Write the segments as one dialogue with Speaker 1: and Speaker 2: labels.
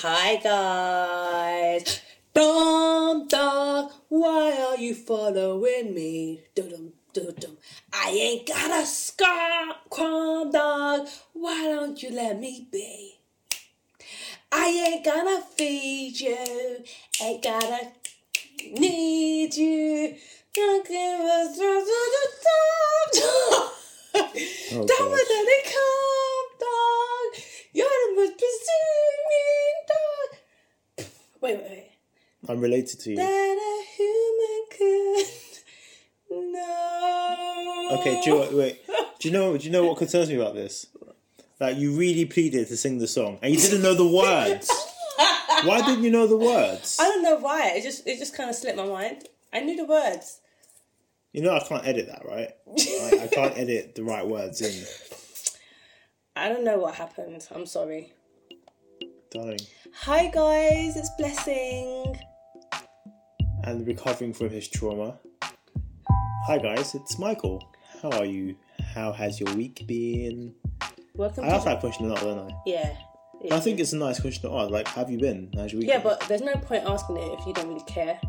Speaker 1: Hi guys. Dum dog, why are you following me? Dum dum dum. I ain't got a scar, crumb dog. Why don't you let me be? I ain't gonna feed you, ain't gonna need you. Don't give us
Speaker 2: Oh,
Speaker 1: Down
Speaker 2: gosh.
Speaker 1: with the come, dog. Presuming dog. Wait, wait, wait.
Speaker 2: I'm related to you.
Speaker 1: That a human could know.
Speaker 2: Okay, do you know what, wait. Do you know? Do you know what concerns me about this? That you really pleaded to sing the song and you didn't know the words. Why didn't you know the words?
Speaker 1: I don't know why. It just it just kind of slipped my mind. I knew the words.
Speaker 2: You know I can't edit that, right? I, I can't edit the right words in,
Speaker 1: I don't know what happened. I'm sorry.
Speaker 2: darling.
Speaker 1: Hi guys, it's Blessing.
Speaker 2: And recovering from his trauma. Hi guys, it's Michael. How are you? How has your week been?
Speaker 1: Welcome
Speaker 2: I asked
Speaker 1: to
Speaker 2: that question a lot, don't I?
Speaker 1: yeah.
Speaker 2: I think it's a nice question to ask. Like, have you been? How's your week?
Speaker 1: yeah,
Speaker 2: been?
Speaker 1: but there's no point asking it if you don't really care.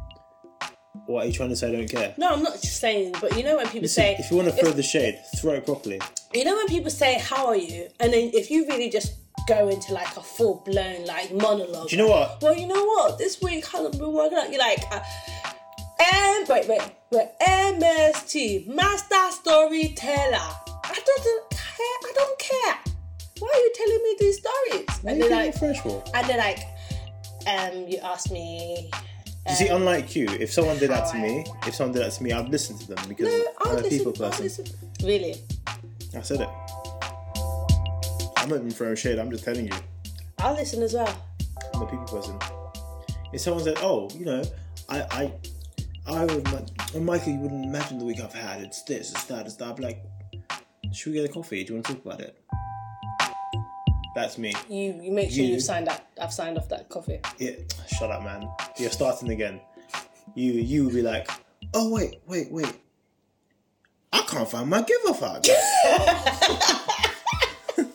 Speaker 2: what are you trying to say? I don't care.
Speaker 1: No, I'm not just saying, but you know when people
Speaker 2: Listen,
Speaker 1: say
Speaker 2: if you want to throw the shade, throw it properly.
Speaker 1: You know when people say "How are you?" and then if you really just go into like a full blown like monologue.
Speaker 2: Do you know what?
Speaker 1: Well, you know what? This week hasn't been working out. You're like, uh, and wait, wait, wait. MST, Master Storyteller. I don't care. I don't care. Why are you telling me these stories?
Speaker 2: Why
Speaker 1: And they're like,
Speaker 2: fresh for?
Speaker 1: and they're like, um, you asked me.
Speaker 2: You see,
Speaker 1: um,
Speaker 2: unlike you, if someone did that to
Speaker 1: I-
Speaker 2: me, if someone did that to me, I'd listen to them because
Speaker 1: No,
Speaker 2: I'm a
Speaker 1: listen.
Speaker 2: people person.
Speaker 1: Really?
Speaker 2: I said it. I'm not even throwing shade. I'm just telling you,
Speaker 1: I'll listen as well.
Speaker 2: I'm a people person. If someone said, "Oh, you know, I, I, I would, and Michael, you wouldn't imagine the week I've had. It's this, it's that, it's that." I'd be like, "Should we get a coffee? Do you want to talk about it?" That's me.
Speaker 1: You you make sure
Speaker 2: You-
Speaker 1: you've signed that. I've signed off that coffee.
Speaker 2: Yeah, shut up, man. You're starting again. You you would be like, oh wait, wait, wait. I can't find my give a fuck.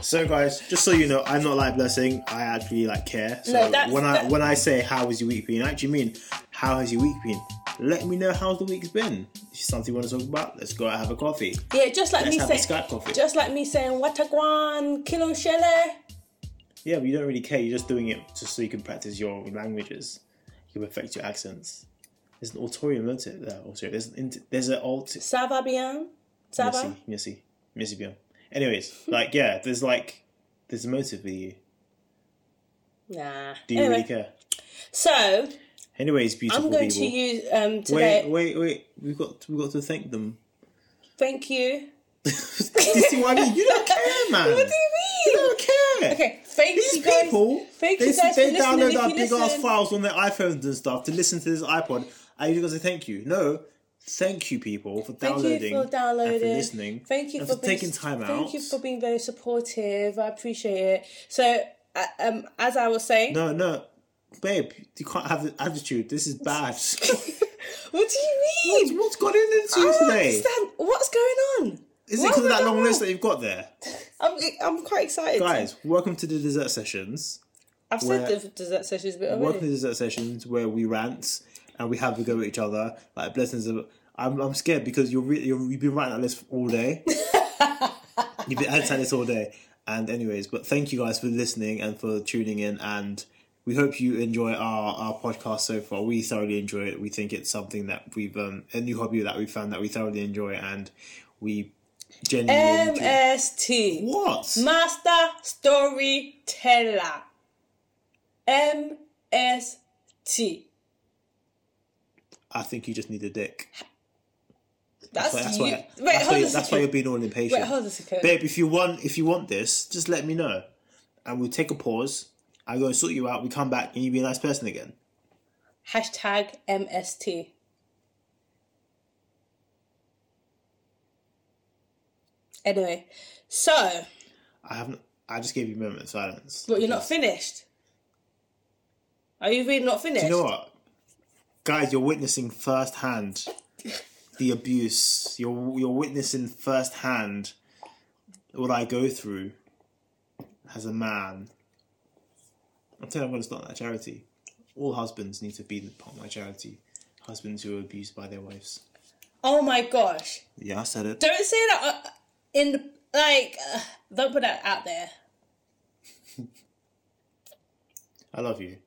Speaker 2: so guys, just so you know, I'm not like blessing. I actually like care. So
Speaker 1: No,
Speaker 2: when I
Speaker 1: that-
Speaker 2: when I say how was your week been, I actually mean how has your week been. Let me know how the week's been. If something you want to talk about, let's go out and have a coffee.
Speaker 1: Yeah, just like
Speaker 2: Let's
Speaker 1: me saying, just like me saying Watagwan, Kilo Shele.
Speaker 2: Yeah, but you don't really care. You're just doing it just so you can practice your languages. You can perfect your accents. There's an ulterior motive there. Also, there's an there's an alt.
Speaker 1: Ça va bien? Ça va?
Speaker 2: Merci, merci, merci bien. Anyways, like yeah, there's like there's a motive with you.
Speaker 1: Nah.
Speaker 2: Do you
Speaker 1: anyway,
Speaker 2: really care?
Speaker 1: so
Speaker 2: Anyways, beautiful
Speaker 1: I'm going
Speaker 2: people.
Speaker 1: to use um today.
Speaker 2: wait, wait, wait. We've got we've got to thank them.
Speaker 1: Thank you.
Speaker 2: you see what I mean? You don't care, man.
Speaker 1: What do you mean?
Speaker 2: You don't care.
Speaker 1: Okay, thank
Speaker 2: These
Speaker 1: you guys.
Speaker 2: people,
Speaker 1: thank
Speaker 2: they,
Speaker 1: you guys
Speaker 2: they
Speaker 1: for
Speaker 2: download our big ass files on their iPhones and stuff to listen to this iPod. Are you going to say thank you? No, thank you, people, for
Speaker 1: Thank
Speaker 2: downloading,
Speaker 1: you for downloading.
Speaker 2: and for listening.
Speaker 1: Thank you for,
Speaker 2: for
Speaker 1: being,
Speaker 2: taking time
Speaker 1: Thank
Speaker 2: out.
Speaker 1: Thank you for being very supportive. I appreciate it. So, uh, um, as I was saying,
Speaker 2: No, no, babe, you can't have the attitude. This is bad.
Speaker 1: what do you
Speaker 2: what's,
Speaker 1: mean?
Speaker 2: what's got into you today?
Speaker 1: understand. What's going on?
Speaker 2: Is it because of that long list that you've got there?
Speaker 1: I'm, I'm quite excited.
Speaker 2: Guys, welcome to the dessert sessions.
Speaker 1: I've said the dessert sessions bit
Speaker 2: Welcome to the dessert sessions where we rant and we have a go at each other. Like blessings of. I'm, I'm scared because you're, re- you're you've been writing that list all day. you've been editing this all day. And anyways, but thank you guys for listening and for tuning in. And we hope you enjoy our, our podcast so far. We thoroughly enjoy it. We think it's something that we've um, a new hobby that we found that we thoroughly enjoy, and we genuinely enjoy.
Speaker 1: MST.
Speaker 2: What?
Speaker 1: Master Storyteller. MST.
Speaker 2: I think you just need a dick.
Speaker 1: That's,
Speaker 2: That's
Speaker 1: you.
Speaker 2: why.
Speaker 1: Wait,
Speaker 2: That's why, you- that's why you're being all impatient.
Speaker 1: Wait, hold a second.
Speaker 2: Babe, if you want if you want this, just let me know. And we'll take a pause. I go and sort you out, we come back and you be a nice person again.
Speaker 1: Hashtag MST. Anyway, so,
Speaker 2: I haven't I just gave you a moment of silence.
Speaker 1: but you're not finished. Are you really not finished?
Speaker 2: Do you know what? Guys, you're witnessing firsthand the abuse. You're you're witnessing firsthand what I go through as a man I'm telling you, I'm going to start that charity. All husbands need to be part of my charity. Husbands who are abused by their wives.
Speaker 1: Oh my gosh!
Speaker 2: Yeah, I said it.
Speaker 1: Don't say that uh, in the, like. Uh, don't put that out there.
Speaker 2: I love you.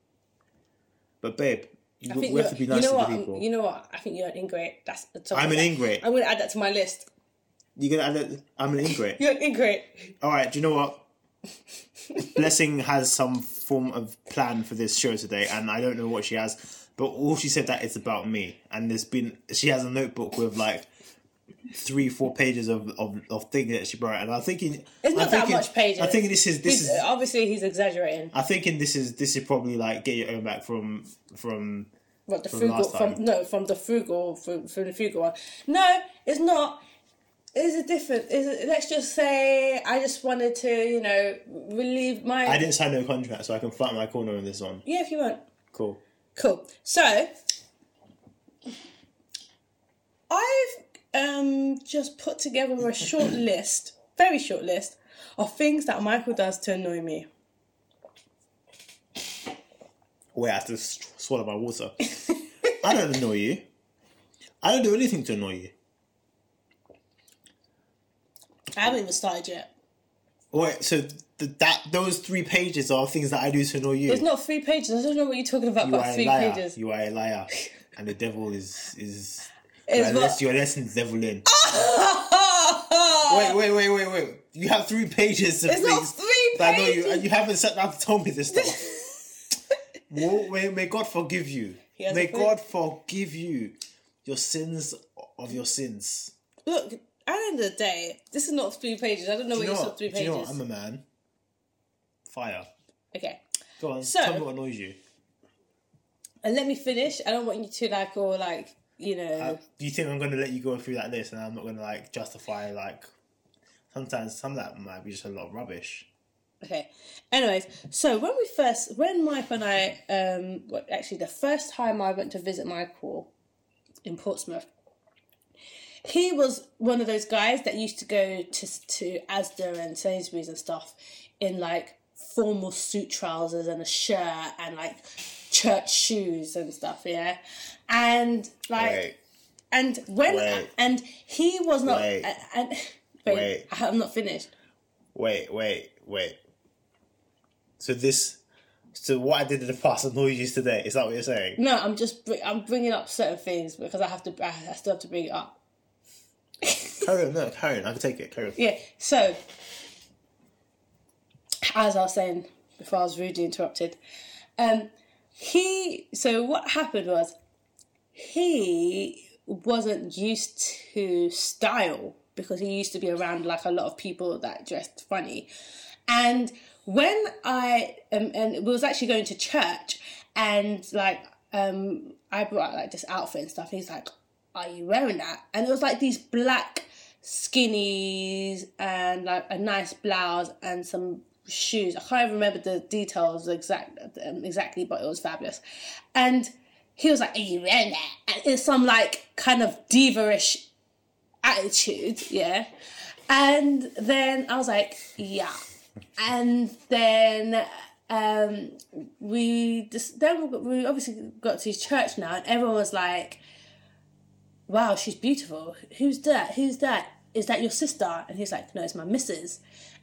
Speaker 2: But babe, you,
Speaker 1: I
Speaker 2: we
Speaker 1: think
Speaker 2: have to be nice
Speaker 1: you know
Speaker 2: to
Speaker 1: what?
Speaker 2: people.
Speaker 1: You know what? I think you're an ingrate. That's the top
Speaker 2: I'm an ingrate.
Speaker 1: I'm gonna add that to my list.
Speaker 2: You're gonna add it. I'm an ingrate.
Speaker 1: You're an ingrate.
Speaker 2: All right. Do you know what? Blessing has some form of plan for this show today, and I don't know what she has. But all she said that it's about me, and there's been she has a notebook with like three, four pages of of, of things that she brought, and I think thinking
Speaker 1: It's not that much pages.
Speaker 2: I think this is this
Speaker 1: He's,
Speaker 2: is
Speaker 1: obviously he's exaggerating.
Speaker 2: I'm thinking this is this is probably like get your own back from from
Speaker 1: What the
Speaker 2: From
Speaker 1: frugal from no from the frugal from, from the frugal one. No, it's not. It's a different. Is it, let's just say I just wanted to you know relieve my.
Speaker 2: I didn't sign no contract, so I can fight my corner on this one.
Speaker 1: Yeah, if you want.
Speaker 2: Cool.
Speaker 1: Cool. So I've um just put together a short list, very short list, of things that Michael does to annoy me.
Speaker 2: Wait, I have to swallow my water. I don't annoy you. I don't do anything to annoy you.
Speaker 1: I haven't even started yet.
Speaker 2: Wait, so th- that those three pages are things that I do to annoy you.
Speaker 1: It's not three pages. I don't know what you're talking about.
Speaker 2: you are
Speaker 1: About
Speaker 2: a
Speaker 1: three
Speaker 2: liar.
Speaker 1: pages.
Speaker 2: You are a liar, and the devil is is.
Speaker 1: It's
Speaker 2: Unless
Speaker 1: what-
Speaker 2: your lessons in. Wait, wait, wait, wait, wait. You have three pages of
Speaker 1: It's not three
Speaker 2: that I know you,
Speaker 1: pages.
Speaker 2: you haven't sat down to tell me this stuff. Well, may, may God forgive you. May. God forgive you your sins of your sins.
Speaker 1: Look, at the end of the day, this is not three pages. I don't know
Speaker 2: Do
Speaker 1: what
Speaker 2: you
Speaker 1: you
Speaker 2: know
Speaker 1: saw three
Speaker 2: Do you know what?
Speaker 1: pages.
Speaker 2: I'm a man. Fire.
Speaker 1: Okay.
Speaker 2: Go on.
Speaker 1: So-
Speaker 2: tell me what annoys you.
Speaker 1: And let me finish. I don't want you to like or like, you know
Speaker 2: Do you think I'm going to let you go through that list and I'm not going to like justify like sometimes some of that might be just a lot of rubbish.
Speaker 1: Okay. Anyways, so when we first, when Mike and I, um, well, actually the first time I went to visit Michael in Portsmouth, he was one of those guys that used to go to to Asda and Sainsbury's and stuff in like formal suit trousers and a shirt and like church shoes and stuff. Yeah, and like
Speaker 2: Wait,
Speaker 1: and when
Speaker 2: Wait.
Speaker 1: and he was not
Speaker 2: Wait.
Speaker 1: and, and wait. I'm not finished.
Speaker 2: wait, wait, wait. So this, so what I did in the past annoys you today. Is that what you're saying?
Speaker 1: No, I'm just I'm bringing up certain things because I have to. I I still have to bring it up.
Speaker 2: Carry on, no, carry on. I can take it. Carry on.
Speaker 1: Yeah. So, as I was saying before, I was rudely interrupted. Um, he. So what happened was, he wasn't used to style because he used to be around like a lot of people that dressed funny, and when I um, and we was actually going to church and like um I brought like this outfit and stuff. He's like, "Are you wearing that?" And it was like these black skinnies and like a nice blouse and some shoes. I can't even remember the details exact um, exactly, but it was fabulous. And he was like, "Are you that?" And it's some like kind of diva-ish attitude, yeah. And then I was like, "Yeah." And then um we just then we, obviously got to his church now, and everyone was like, "Wow, she's beautiful. Who's that? Who's that? Is that your sister?" And he's like, "No, it's my missus."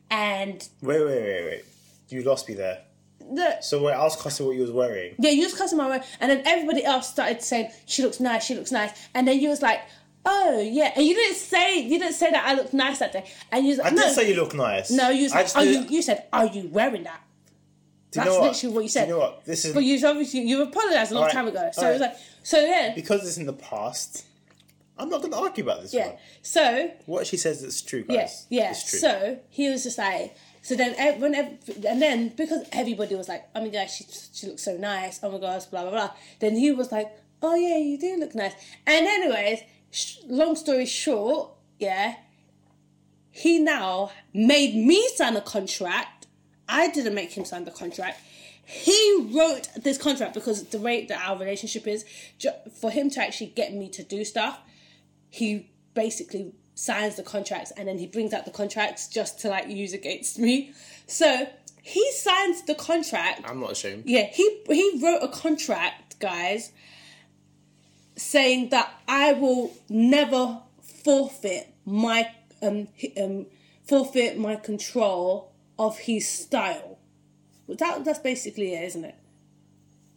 Speaker 1: And
Speaker 2: Wait, wait, wait, wait. You lost me there.
Speaker 1: the
Speaker 2: So wait, I was cussing what you was wearing.
Speaker 1: yeah, you was cussing my way, and then everybody else started saying she looks nice, she looks nice, and then you was like, "Oh yeah," and you didn't say you didn't say that I looked nice that day, and you was
Speaker 2: I
Speaker 1: like,
Speaker 2: didn't say you look nice.
Speaker 1: no, you, was
Speaker 2: I
Speaker 1: like, are
Speaker 2: oh,
Speaker 1: you, you said, "Are you wearing that?"
Speaker 2: Do you
Speaker 1: That's
Speaker 2: know
Speaker 1: literally what you
Speaker 2: Do
Speaker 1: said.
Speaker 2: you know what? This is
Speaker 1: But you obviously you apologized a long
Speaker 2: Alright,
Speaker 1: time ago, so it was like, so yeah,
Speaker 2: because it's in the past. I'm not going to argue about this
Speaker 1: yeah.
Speaker 2: one.
Speaker 1: So
Speaker 2: What she says is true, guys.
Speaker 1: Yes, yeah.
Speaker 2: It's true.
Speaker 1: So he was just like, so then when and then because everybody was like, oh my gosh, she she looks so nice. Oh my gosh, blah blah blah. Then he was like, oh yeah, you do look nice. And anyways, sh- long story short, yeah, he now made me sign a contract. I didn't make him sign the contract. He wrote this contract because the way that our relationship is, for him to actually get me to do stuff, he basically signs the contracts and then he brings out the contracts just to like use against me. So he signed the contract.
Speaker 2: I'm not ashamed.
Speaker 1: Yeah, he he wrote a contract, guys, saying that I will never forfeit my um, um forfeit my control of his style. That that's basically it, isn't it?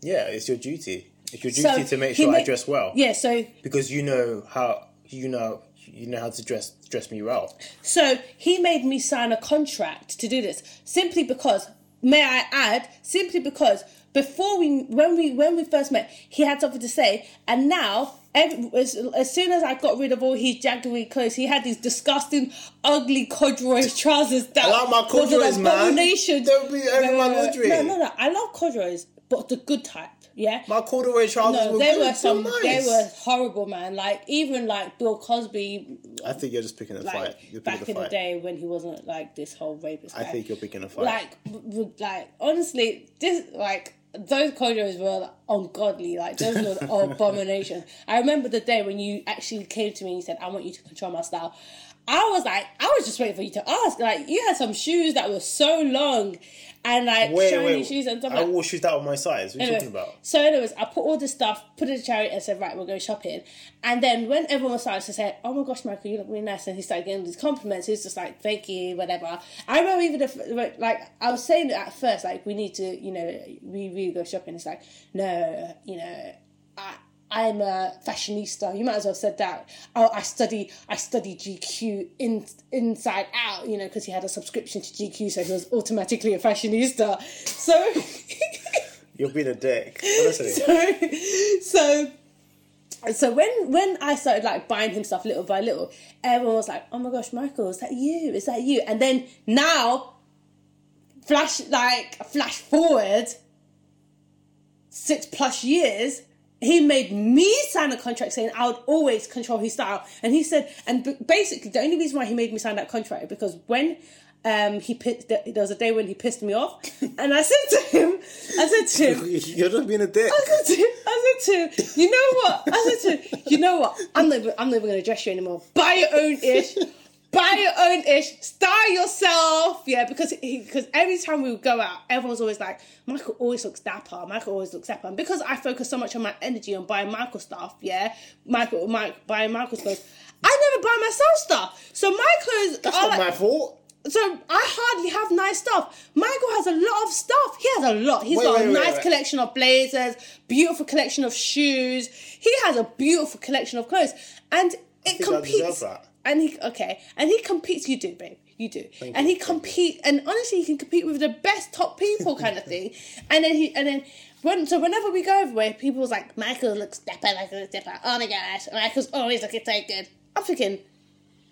Speaker 2: Yeah, it's your duty. It's your
Speaker 1: So,
Speaker 2: duty to make sure I dress well.
Speaker 1: Yeah, so
Speaker 2: Because you know how you know you know how to dress dress me well.
Speaker 1: So he made me sign a contract to do this simply because, may I add, simply because before we, when we, when we first met, he had something to say, and now. Every, as, as soon as I got rid of all his jaggedy clothes, he had these disgusting, ugly corduroy trousers that
Speaker 2: I like my corduroys,
Speaker 1: an
Speaker 2: man. Don't be every my
Speaker 1: no. No, no, no. I love corduroys, but the good type. Yeah.
Speaker 2: My corduroy trousers
Speaker 1: no,
Speaker 2: were
Speaker 1: they were some.
Speaker 2: They're
Speaker 1: They were horrible, man. Like even like Bill Cosby,
Speaker 2: I think you're just picking a
Speaker 1: like
Speaker 2: fight. You're
Speaker 1: back
Speaker 2: picking
Speaker 1: in
Speaker 2: a
Speaker 1: the
Speaker 2: fight.
Speaker 1: day when he wasn't like this whole rapist.
Speaker 2: I
Speaker 1: guy.
Speaker 2: think you're picking a fight.
Speaker 1: like, like honestly, this like those corridors were ungodly. Like those were abomination. I remember the day when you actually came to me and you said, "I want you to control my style." I was like, I was just waiting for you to ask. Like, you had some shoes that were so long, and like
Speaker 2: wait,
Speaker 1: shiny
Speaker 2: wait.
Speaker 1: shoes and stuff.
Speaker 2: I
Speaker 1: like
Speaker 2: wore shoes out of my size. What are you talking about?
Speaker 1: So, anyways, I put all this stuff, put it in the chariot, and said, "Right, we're going shopping." And then when everyone was starting to say, "Oh my gosh, Michael, you look really nice," and he started getting these compliments, he was just like, "Thank you, whatever." I remember even if like I was saying at first, like we need to, you know, we really go shopping. It's like, no, you know, I. I'm a fashionista. You might as well have said that. Oh, I study. I study GQ in inside out. You know, because he had a subscription to GQ, so he was automatically a fashionista. So,
Speaker 2: You're being a dick. Honestly.
Speaker 1: so so when when I started like buying him stuff little by little, everyone was like, "Oh my gosh, Michael, is that you? Is that you?" And then now, flash like flash forward six plus years, he made me sign a contract saying I would always control his style. And he said, and b- basically the only reason why he made me sign that contract is because when um, he pissed, there was a day when he pissed me off, and I said to him, I said to him.
Speaker 2: You're just being a dick.
Speaker 1: I said to, I said to, him, you know what? I said to, him, you know what? I'm never, I'm never gonna dress you anymore. Buy your own ish. Buy your own ish. Style yourself. Yeah, because because every time we would go out, everyone's always like, Michael always looks dapper. Michael always looks dapper. And because I focus so much on my energy on buying Michael stuff, yeah, Michael, Mike, buying Michael's clothes. I never buy myself stuff. So my clothes
Speaker 2: That's not
Speaker 1: like-
Speaker 2: my fault.
Speaker 1: so I hardly have nice stuff. Michael has a lot of stuff. He has a lot. He's
Speaker 2: Wait,
Speaker 1: got
Speaker 2: wait,
Speaker 1: a
Speaker 2: wait,
Speaker 1: nice collection of blazers, beautiful collection of shoes. He has a beautiful collection of clothes, and it competes. And he okay, and he competes. You do, babe. You do. and
Speaker 2: you,
Speaker 1: he compete, and honestly, he can compete with the best top people, kind of thing. And then he, and then when so whenever we go everywhere, people was like, Michael looks dapper, Michael looks dapper. Oh my gosh, Michael's always looking so good. I'm thinking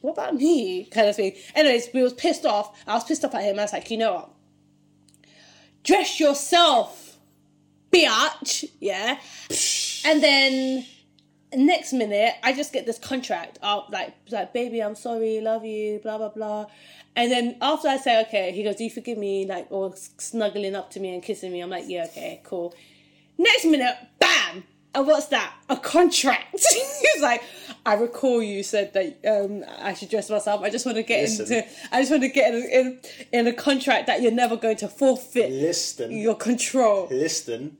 Speaker 1: what about me? Kind of thing. Anyways, we was pissed off. I was pissed off at him. I was like, you know what? Dress yourself, biatch. Yeah. And then next minute, I just get this contract out like like baby, I'm sorry, love you, blah blah blah. And then after I say okay, he goes, do you forgive me? Like or snuggling up to me and kissing me. I'm like, yeah, okay, cool. Next minute, bam. And what's that? A contract. He's like, I recall you said that um, I should dress myself. I just want to get
Speaker 2: Listen.
Speaker 1: into. I just want to get in, in in a contract that you're never going to forfeit
Speaker 2: Listen.
Speaker 1: your control.
Speaker 2: listen,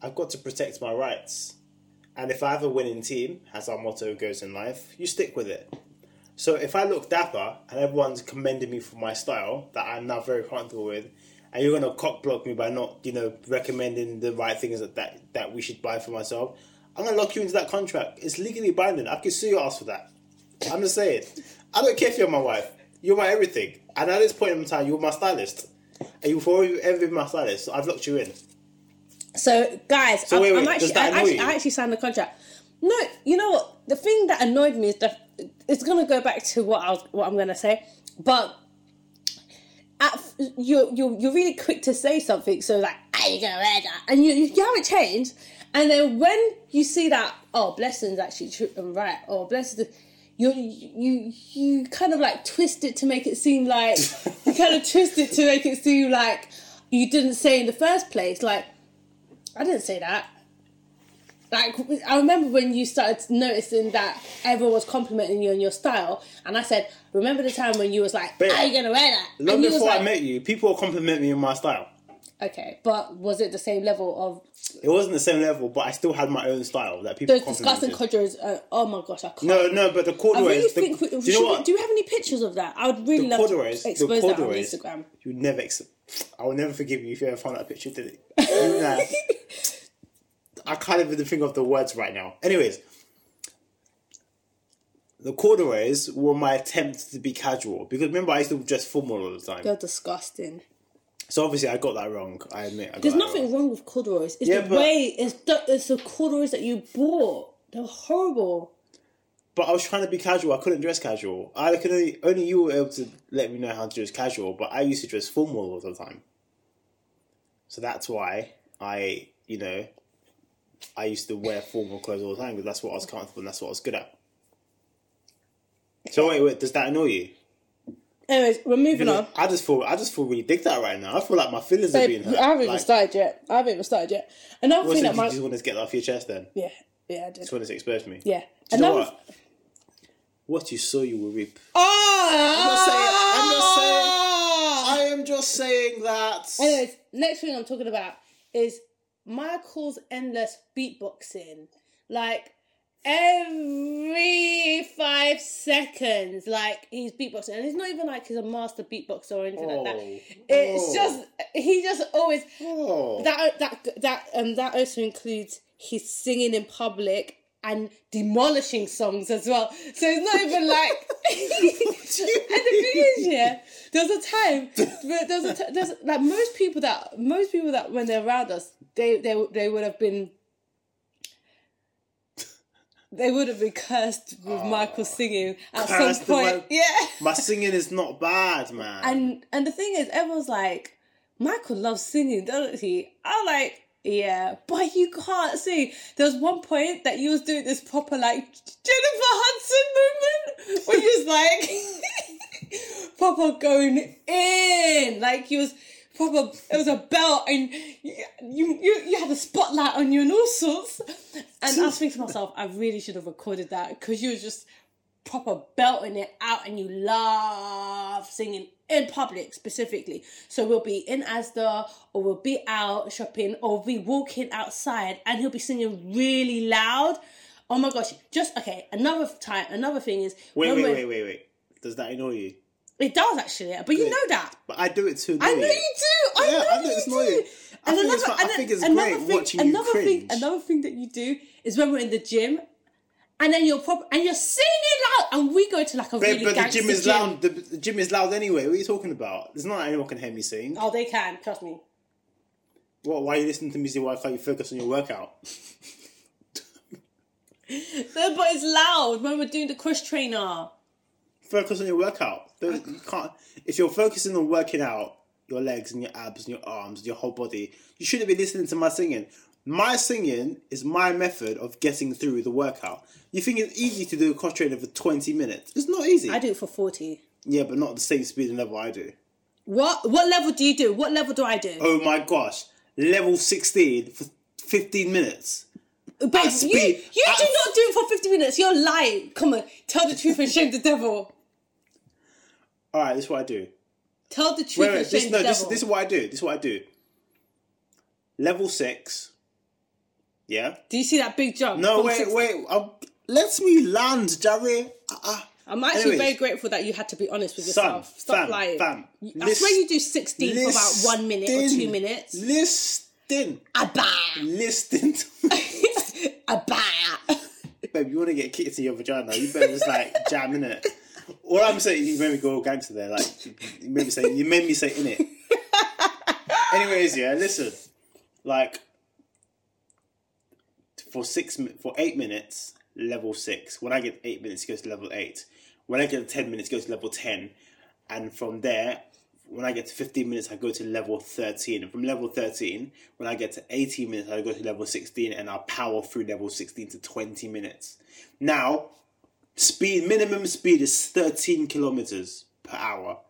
Speaker 2: I've got to protect my rights. And if I have a winning team, as our motto goes in life, you stick with it. So if I look dapper and everyone's commending me for my style that I'm now very comfortable with, and you're gonna cock block me by not, you know, recommending the right things that, that that we should buy for myself, I'm gonna lock you into that contract. It's legally binding. I can sue your ass for that. I'm just saying. I don't care if you're my wife. You're my everything. And at this point in time, you're my stylist. And you've already ever been my stylist. So I've locked you in.
Speaker 1: So, guys, I'm,
Speaker 2: wait, wait,
Speaker 1: I'm actually, I actually? I actually signed the contract. No, you know what? The thing that annoyed me is that it's gonna go back to what I was, what I'm gonna say, but at, you're you're you're really quick to say something. So like, are you gonna wear that? And you you haven't changed. And then when you see that, oh, blessings actually true um, and right, or blessings. You, you you kind of like twist it to make it seem like you kind of twist it to make it seem like you didn't say in the first place like I didn't say that. like I remember when you started noticing that everyone was complimenting you on your style, and I said, "Remember the time when you was like,
Speaker 2: Babe,
Speaker 1: are you gonna wear that?"
Speaker 2: Long before
Speaker 1: like,
Speaker 2: I met you, people compliment me on my style.
Speaker 1: okay, but was it the same level of
Speaker 2: It wasn't the same level, but I still had my own style that people
Speaker 1: those disgusting conjurers? Uh, oh my gosh, I can't.
Speaker 2: No, no, but the
Speaker 1: I
Speaker 2: corduroys.
Speaker 1: really
Speaker 2: the,
Speaker 1: think. We,
Speaker 2: do you know what?
Speaker 1: do you have any pictures of that? I would really
Speaker 2: the
Speaker 1: love
Speaker 2: corduroys.
Speaker 1: to
Speaker 2: The
Speaker 1: expose that on. Instagram.
Speaker 2: You would never. Ex- I will never forgive you if you ever find that picture. Did it? nah. I can't even think of the words right now. Anyways, the corduroys were my attempt to be casual because remember I used to dress formal all the time.
Speaker 1: They're disgusting.
Speaker 2: So obviously I got that wrong. I admit. I got
Speaker 1: There's nothing
Speaker 2: wrong.
Speaker 1: wrong with corduroys. It's
Speaker 2: Yeah,
Speaker 1: the
Speaker 2: but-
Speaker 1: way. It's the, it's the corduroys that you bought. They're horrible.
Speaker 2: But I was trying to be casual. I couldn't dress casual. I could only only you were able to let me know how to dress casual. But I used to dress formal all the time. So that's why I, you know, I used to wear formal clothes all the time because that's what I was comfortable and that's what I was good at. So wait, wait, does that annoy you?
Speaker 1: Anyways, we're moving on.
Speaker 2: I just feel, I just feel really digged out right now. I feel like my feelings are being hurt.
Speaker 1: I haven't even started yet. I haven't even started yet. Another
Speaker 2: what's
Speaker 1: thing
Speaker 2: it,
Speaker 1: that
Speaker 2: you
Speaker 1: my
Speaker 2: just wanted to get that off your chest then?
Speaker 1: yeah yeah I did
Speaker 2: Just wanted to expose me.
Speaker 1: yeah.
Speaker 2: Do you know what? What you sow, you will reap.
Speaker 1: Oh,
Speaker 2: I'm not saying- I'm not saying. I am just saying that.
Speaker 1: Anyways, next thing I'm talking about is Michael's endless beatboxing. Like every five seconds, like he's beatboxing, and it's not even like he's a master beatboxer or anything like that.
Speaker 2: Oh.
Speaker 1: It's
Speaker 2: Oh.
Speaker 1: just he just always
Speaker 2: Oh.
Speaker 1: that that that um that also includes his singing in public and demolishing songs as well. So it's not even like. and the thing is, yeah, there was a time, but there was a t- there's like most people that most people that when they're around us, they they they would have been. They would have been cursed with ah, Michael singing at some point.
Speaker 2: with-
Speaker 1: Yeah.
Speaker 2: My singing is not bad, man.
Speaker 1: And and the thing is, everyone's like, Michael loves singing, doesn't he? I'm like, yeah, but you can't see. There was one point that you was doing this proper like Jennifer Hudson movement, where you was like proper going in, like you was proper. It was a belt, and you you you, had a spotlight on you and all sorts. And I was thinking to myself, I really should have recorded that because you was just proper belting it out and you love singing in public specifically. So we'll be in Asda or we'll be out shopping or we'll be walking outside and he'll be singing really loud. Oh my gosh. Just okay, another time another thing is
Speaker 2: wait, wait, wait, wait, wait. Does that annoy you?
Speaker 1: It does actually, but you know that.
Speaker 2: But I do it too.
Speaker 1: I know you do. I
Speaker 2: Yeah,
Speaker 1: know
Speaker 2: I know
Speaker 1: you
Speaker 2: it's
Speaker 1: do.
Speaker 2: annoying. I
Speaker 1: And
Speaker 2: think
Speaker 1: another,
Speaker 2: it's I think it's great
Speaker 1: thing,
Speaker 2: watching you
Speaker 1: another thing, another thing that you do is when we're in the gym, and then you're prop- and you're singing loud, and we go to like a
Speaker 2: Babe,
Speaker 1: really
Speaker 2: but the gym is loud. The, the gym is loud anyway. What are you talking about? There's not anyone can hear me sing.
Speaker 1: Oh, they can. Trust me.
Speaker 2: What? Why are you listening to music? Why can't you focus on your workout?
Speaker 1: No, but it's loud when we're doing the cross trainer.
Speaker 2: Focus on your workout. You can't. If you're focusing on working out your legs and your abs and your arms, and your whole body, you shouldn't be listening to my singing. My singing is my method of getting through the workout. You think it's easy to do a cross trainer for 20 minutes? It's not easy.
Speaker 1: I do it for forty.
Speaker 2: Yeah, but not at the same speed and level I do.
Speaker 1: What what level do you do? What level do I do?
Speaker 2: Oh my gosh, level 16 for 15 minutes. At
Speaker 1: you,
Speaker 2: speed-
Speaker 1: you do not do it for fifty minutes. You're lying. Come on, tell the truth and shame the devil.
Speaker 2: All right, this is what I do.
Speaker 1: Tell the truth
Speaker 2: Wait,
Speaker 1: and
Speaker 2: wait, this,
Speaker 1: shame
Speaker 2: no,
Speaker 1: the
Speaker 2: this,
Speaker 1: devil.
Speaker 2: this is what I do. This is what I do. Level six. Yeah.
Speaker 1: do you see that big jump?
Speaker 2: No, wait,
Speaker 1: six-
Speaker 2: wait. Um, let me land, Jerry. Uh, uh.
Speaker 1: I'm actually
Speaker 2: Anyways.
Speaker 1: very grateful that you had to be honest with
Speaker 2: Son,
Speaker 1: yourself. Stop
Speaker 2: fam,
Speaker 1: lying.
Speaker 2: fam,
Speaker 1: I
Speaker 2: list-
Speaker 1: swear you do 16 for about one minute or two minutes.
Speaker 2: Listen. Listen. To
Speaker 1: Abba!
Speaker 2: Babe, you want to get kicked in your vagina? You better just like jam in it. All I'm saying, you made me go all gangster there. Like you made me say, you made me say in it. Anyways, yeah, listen. Like for six, for eight minutes, level six. When I get eight minutes, it goes to level eight. When I get ten minutes, it goes to level ten, and from there, when I get to fifteen minutes, I go to level thirteen. And from level thirteen, when I get to eighteen minutes, I go to level sixteen, and I power through level sixteen to twenty minutes. Now, speed minimum speed is thirteen kilometers per hour.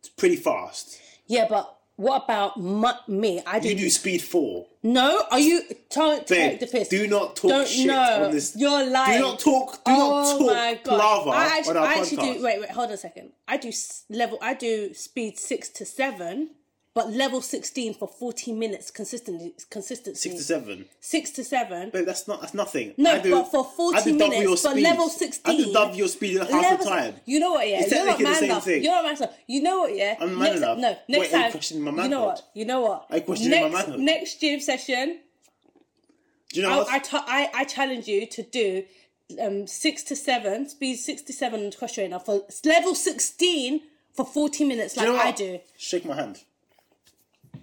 Speaker 2: It's pretty fast.
Speaker 1: Yeah, but what about mu- me? I do.
Speaker 2: You do speed four.
Speaker 1: No, are you? Don't
Speaker 2: Babe,
Speaker 1: take the piss.
Speaker 2: do not talk
Speaker 1: Don't
Speaker 2: shit
Speaker 1: know.
Speaker 2: on this.
Speaker 1: You're lying.
Speaker 2: Do not talk. Do
Speaker 1: oh
Speaker 2: not talk
Speaker 1: my god!
Speaker 2: lava
Speaker 1: I actually,
Speaker 2: on our
Speaker 1: I actually
Speaker 2: podcast.
Speaker 1: do. Wait, wait, hold on a second. I do level. I do speed six to seven, but level sixteen for forty minutes consistently. Consistency.
Speaker 2: Six to seven.
Speaker 1: Six to seven.
Speaker 2: Babe, that's not. That's nothing.
Speaker 1: No,
Speaker 2: I do,
Speaker 1: but for 40
Speaker 2: I do
Speaker 1: minutes,
Speaker 2: speed.
Speaker 1: level
Speaker 2: I
Speaker 1: 16,
Speaker 2: do double your speed in half
Speaker 1: Level-
Speaker 2: the time.
Speaker 1: You know what? Yeah,
Speaker 2: It's
Speaker 1: you know what,
Speaker 2: technically the
Speaker 1: man
Speaker 2: same
Speaker 1: love.
Speaker 2: thing.
Speaker 1: You know what, man love. You know what? Yeah.
Speaker 2: I'm man
Speaker 1: next,
Speaker 2: enough.
Speaker 1: No, next
Speaker 2: Wait,
Speaker 1: time.
Speaker 2: questioning my
Speaker 1: you know what? You know what?
Speaker 2: Are you questioning my
Speaker 1: next,
Speaker 2: manhood?
Speaker 1: Next gym session,
Speaker 2: Do you know
Speaker 1: I,
Speaker 2: what?
Speaker 1: I, t- I, I challenge you to do um six to seven speed six to seven cross trainer for level sixteen for forty minutes like
Speaker 2: you know
Speaker 1: I do.
Speaker 2: Shake my hand.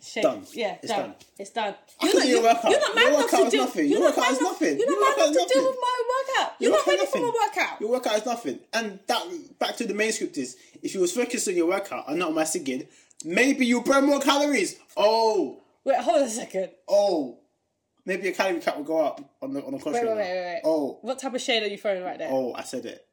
Speaker 1: Shake.
Speaker 2: Done.
Speaker 1: Yeah,
Speaker 2: It's
Speaker 1: done.
Speaker 2: done.
Speaker 1: It's done. You're not, you're,
Speaker 2: workout.
Speaker 1: you're not man enough to do.
Speaker 2: nothing.
Speaker 1: You're
Speaker 2: Your
Speaker 1: not
Speaker 2: workout
Speaker 1: man
Speaker 2: is
Speaker 1: enough-
Speaker 2: nothing.
Speaker 1: You're not man enough to deal with my workout.
Speaker 2: Your
Speaker 1: You're not ready
Speaker 2: is
Speaker 1: for my workout.
Speaker 2: Your workout is nothing. And that back to the main script is if you was focused on your workout and not on my singing, maybe you burn more calories. Oh,
Speaker 1: Wait, hold on a second.
Speaker 2: oh. Maybe your calorie count will go up on the on the
Speaker 1: Wait,
Speaker 2: contrary.
Speaker 1: wait, wait, wait, wait.
Speaker 2: Oh,
Speaker 1: What type of shade are you throwing right there?
Speaker 2: oh, I said it.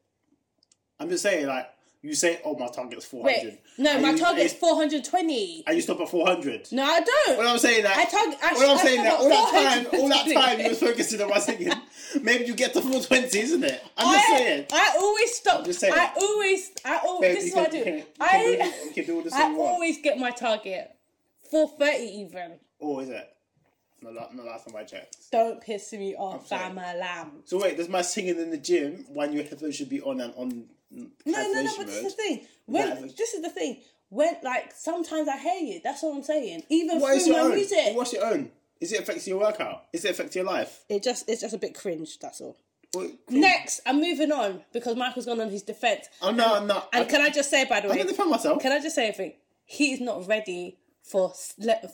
Speaker 2: I'm just saying, like you say, oh, my target's 400.
Speaker 1: Wait, no,
Speaker 2: And
Speaker 1: my
Speaker 2: you-
Speaker 1: target's
Speaker 2: and-
Speaker 1: 420.
Speaker 2: And you stop at 400.
Speaker 1: No, I don't.
Speaker 2: What I'm saying that
Speaker 1: I target- I-
Speaker 2: what I'm
Speaker 1: I
Speaker 2: saying that all that time, all that time you were focusing on my singing. Maybe you get to 420, isn't it? I'm just
Speaker 1: I,
Speaker 2: saying.
Speaker 1: I always stop.
Speaker 2: just saying.
Speaker 1: I always, I always. This is what I do.
Speaker 2: can-
Speaker 1: I,
Speaker 2: can do- you can do all this
Speaker 1: I
Speaker 2: all you want.
Speaker 1: always get my target. 430 even.
Speaker 2: Oh, is it? No, la- no, last time I checked.
Speaker 1: Don't piss me off. I'm lamb.
Speaker 2: So wait, does my singing in the gym when your headphones should be on and on?
Speaker 1: No, no, no. But this is the thing. When this is the thing. When like sometimes I hear you. That's what I'm saying. Even
Speaker 2: What
Speaker 1: through my
Speaker 2: own?
Speaker 1: music,
Speaker 2: What's your own? Is it affecting your workout? Is it affecting your life?
Speaker 1: it just it's just a bit cringe. That's all. Next, I'm moving on because Michael's gone on his defense.
Speaker 2: Oh no, I'm not.
Speaker 1: And
Speaker 2: I,
Speaker 1: can I just say, by the way,
Speaker 2: gonna defend myself.
Speaker 1: Can I just say a thing? He's not ready for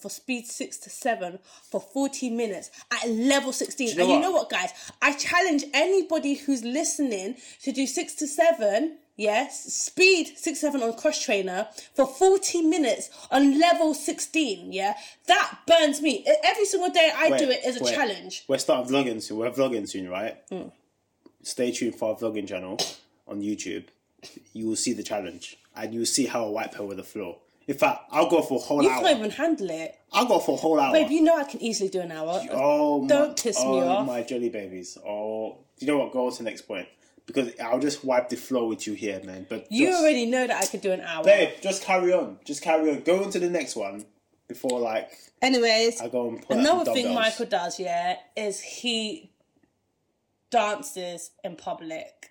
Speaker 1: for speed six to seven for forty minutes at level sixteen.
Speaker 2: know
Speaker 1: and you know what, guys? I challenge anybody who's listening to do six to seven. Yes, speed six seven on cross trainer for forty minutes on level sixteen. Yeah, that burns me. Every single day I do
Speaker 2: Wait,
Speaker 1: it is a
Speaker 2: wait.
Speaker 1: challenge.
Speaker 2: We're starting vlogging soon. We're vlogging soon, right?
Speaker 1: Hmm.
Speaker 2: Stay tuned for our vlogging channel on YouTube. You will see the challenge, and you will see how I wipe her with the floor. In fact, I'll go for a whole
Speaker 1: You
Speaker 2: hour.
Speaker 1: You can't even handle it,
Speaker 2: I'll go for a whole hour.
Speaker 1: babe. You know I can easily do an hour.
Speaker 2: oh, my,
Speaker 1: Don't piss me
Speaker 2: oh,
Speaker 1: off.
Speaker 2: my jelly babies. Oh, you know what? Go on to the next point because I'll just wipe the floor with you here, man. But
Speaker 1: You
Speaker 2: just,
Speaker 1: already know that I could do an hour.
Speaker 2: babe, just carry on. Just carry on. Go on to the next one before like
Speaker 1: Anyways,
Speaker 2: I go and put
Speaker 1: Another thing
Speaker 2: dumbbells.
Speaker 1: Michael does, yeah, is he dances in public,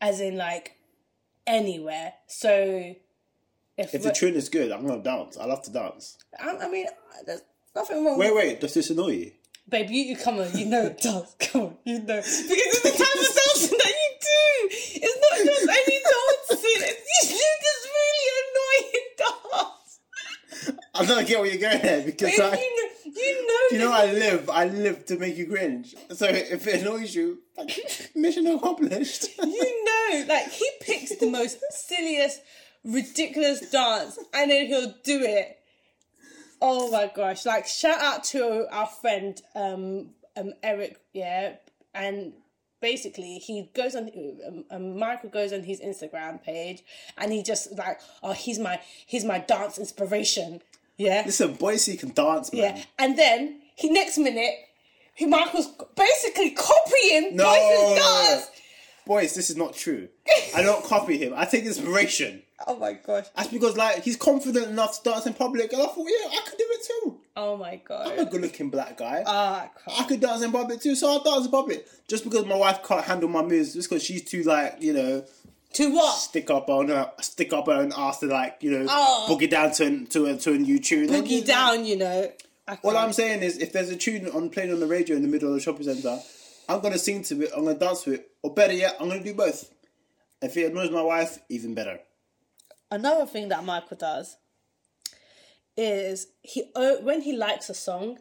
Speaker 1: as in like anywhere. So if,
Speaker 2: If the tune is good, I'm gonna dance. I love to dance.
Speaker 1: I, I mean, there's nothing wrong.
Speaker 2: Wait, wait. Does this annoy you?
Speaker 1: Babe, you, you come on, you know it does. Come on, you know because it's the type of dancing that you do. It's not just any dancing. It's you do this really annoying dance.
Speaker 2: I don't get where you're going there because
Speaker 1: Babe,
Speaker 2: I,
Speaker 1: you know, you know,
Speaker 2: you know, I live. I live to make you cringe. So if it annoys you, mission accomplished.
Speaker 1: you know, like he picks the most silliest, ridiculous dance, and then he'll do it. Oh my gosh! Like shout out to our friend um, um Eric, yeah, and basically he goes on um, um, Michael goes on his Instagram page, and he just like, oh, he's my he's my dance inspiration, yeah,
Speaker 2: Listen, boys Boise can dance, man.
Speaker 1: yeah, and then he next minute. He Michael's basically copying
Speaker 2: No,
Speaker 1: Boyce's dance.
Speaker 2: boys, this is not true. I don't copy him. I take inspiration.
Speaker 1: Oh my gosh.
Speaker 2: That's because like he's confident enough to dance in public, and I thought, yeah, I could do it too.
Speaker 1: Oh my god.
Speaker 2: I'm a good-looking black guy.
Speaker 1: Ah, crap.
Speaker 2: I could dance in public too, so I'll dance in public. Just because my wife can't handle my moves, just because she's too like, you know,
Speaker 1: To what?
Speaker 2: stick up on her, stick up her own ass to like, you know,
Speaker 1: Oh.
Speaker 2: boogie down to a, to a, to a new tune.
Speaker 1: Boogie down, you know. I
Speaker 2: All. I'm saying is, if there's a tune on playing on the radio in the middle of the shopping centre, I'm gonna sing to it. I'm gonna dance to it, or better yet, I'm gonna do both. If it annoys my wife, even better.
Speaker 1: Another thing that Michael does is he when he likes a song,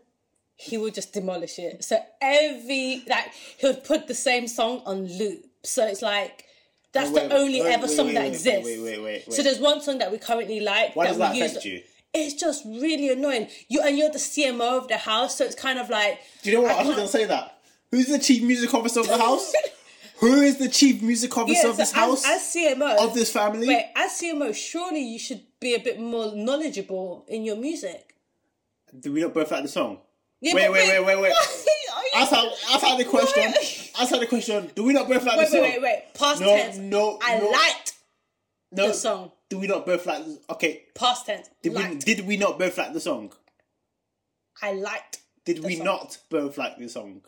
Speaker 1: he will just demolish it. So every like he'll put the same song on loop. So it's like that's
Speaker 2: Oh, wait,
Speaker 1: the only
Speaker 2: wait,
Speaker 1: ever
Speaker 2: wait,
Speaker 1: song that exists.
Speaker 2: wait, wait, wait.
Speaker 1: So there's one song that we currently like.
Speaker 2: Why
Speaker 1: that
Speaker 2: does that
Speaker 1: we use-
Speaker 2: affect you?
Speaker 1: It's just really annoying. You and you're the CMO of the house, so it's kind of like.
Speaker 2: Do you know what?
Speaker 1: I
Speaker 2: I, was gonna say that. Who's the chief music officer of the house? Who is the chief music officer
Speaker 1: Yeah,
Speaker 2: of this
Speaker 1: so
Speaker 2: house?
Speaker 1: As, as CMO
Speaker 2: of this family?
Speaker 1: Wait, as CMO, surely you should be a bit more knowledgeable in your music.
Speaker 2: Do we not both like the song?
Speaker 1: Yeah,
Speaker 2: Wait, wait, wait, wait, wait.
Speaker 1: Why are you-
Speaker 2: Outside, outside the question.
Speaker 1: Wait.
Speaker 2: Outside the question. Do we not both like
Speaker 1: Wait,
Speaker 2: the song?
Speaker 1: wait, wait. Wait. Past
Speaker 2: No,
Speaker 1: tense.
Speaker 2: no,
Speaker 1: I
Speaker 2: no.
Speaker 1: liked
Speaker 2: No.
Speaker 1: the song.
Speaker 2: Do we not both like? Okay.
Speaker 1: Past tense.
Speaker 2: Did we? Did we not both like the song?
Speaker 1: I liked.
Speaker 2: Did
Speaker 1: The
Speaker 2: we
Speaker 1: song.
Speaker 2: not both like the song?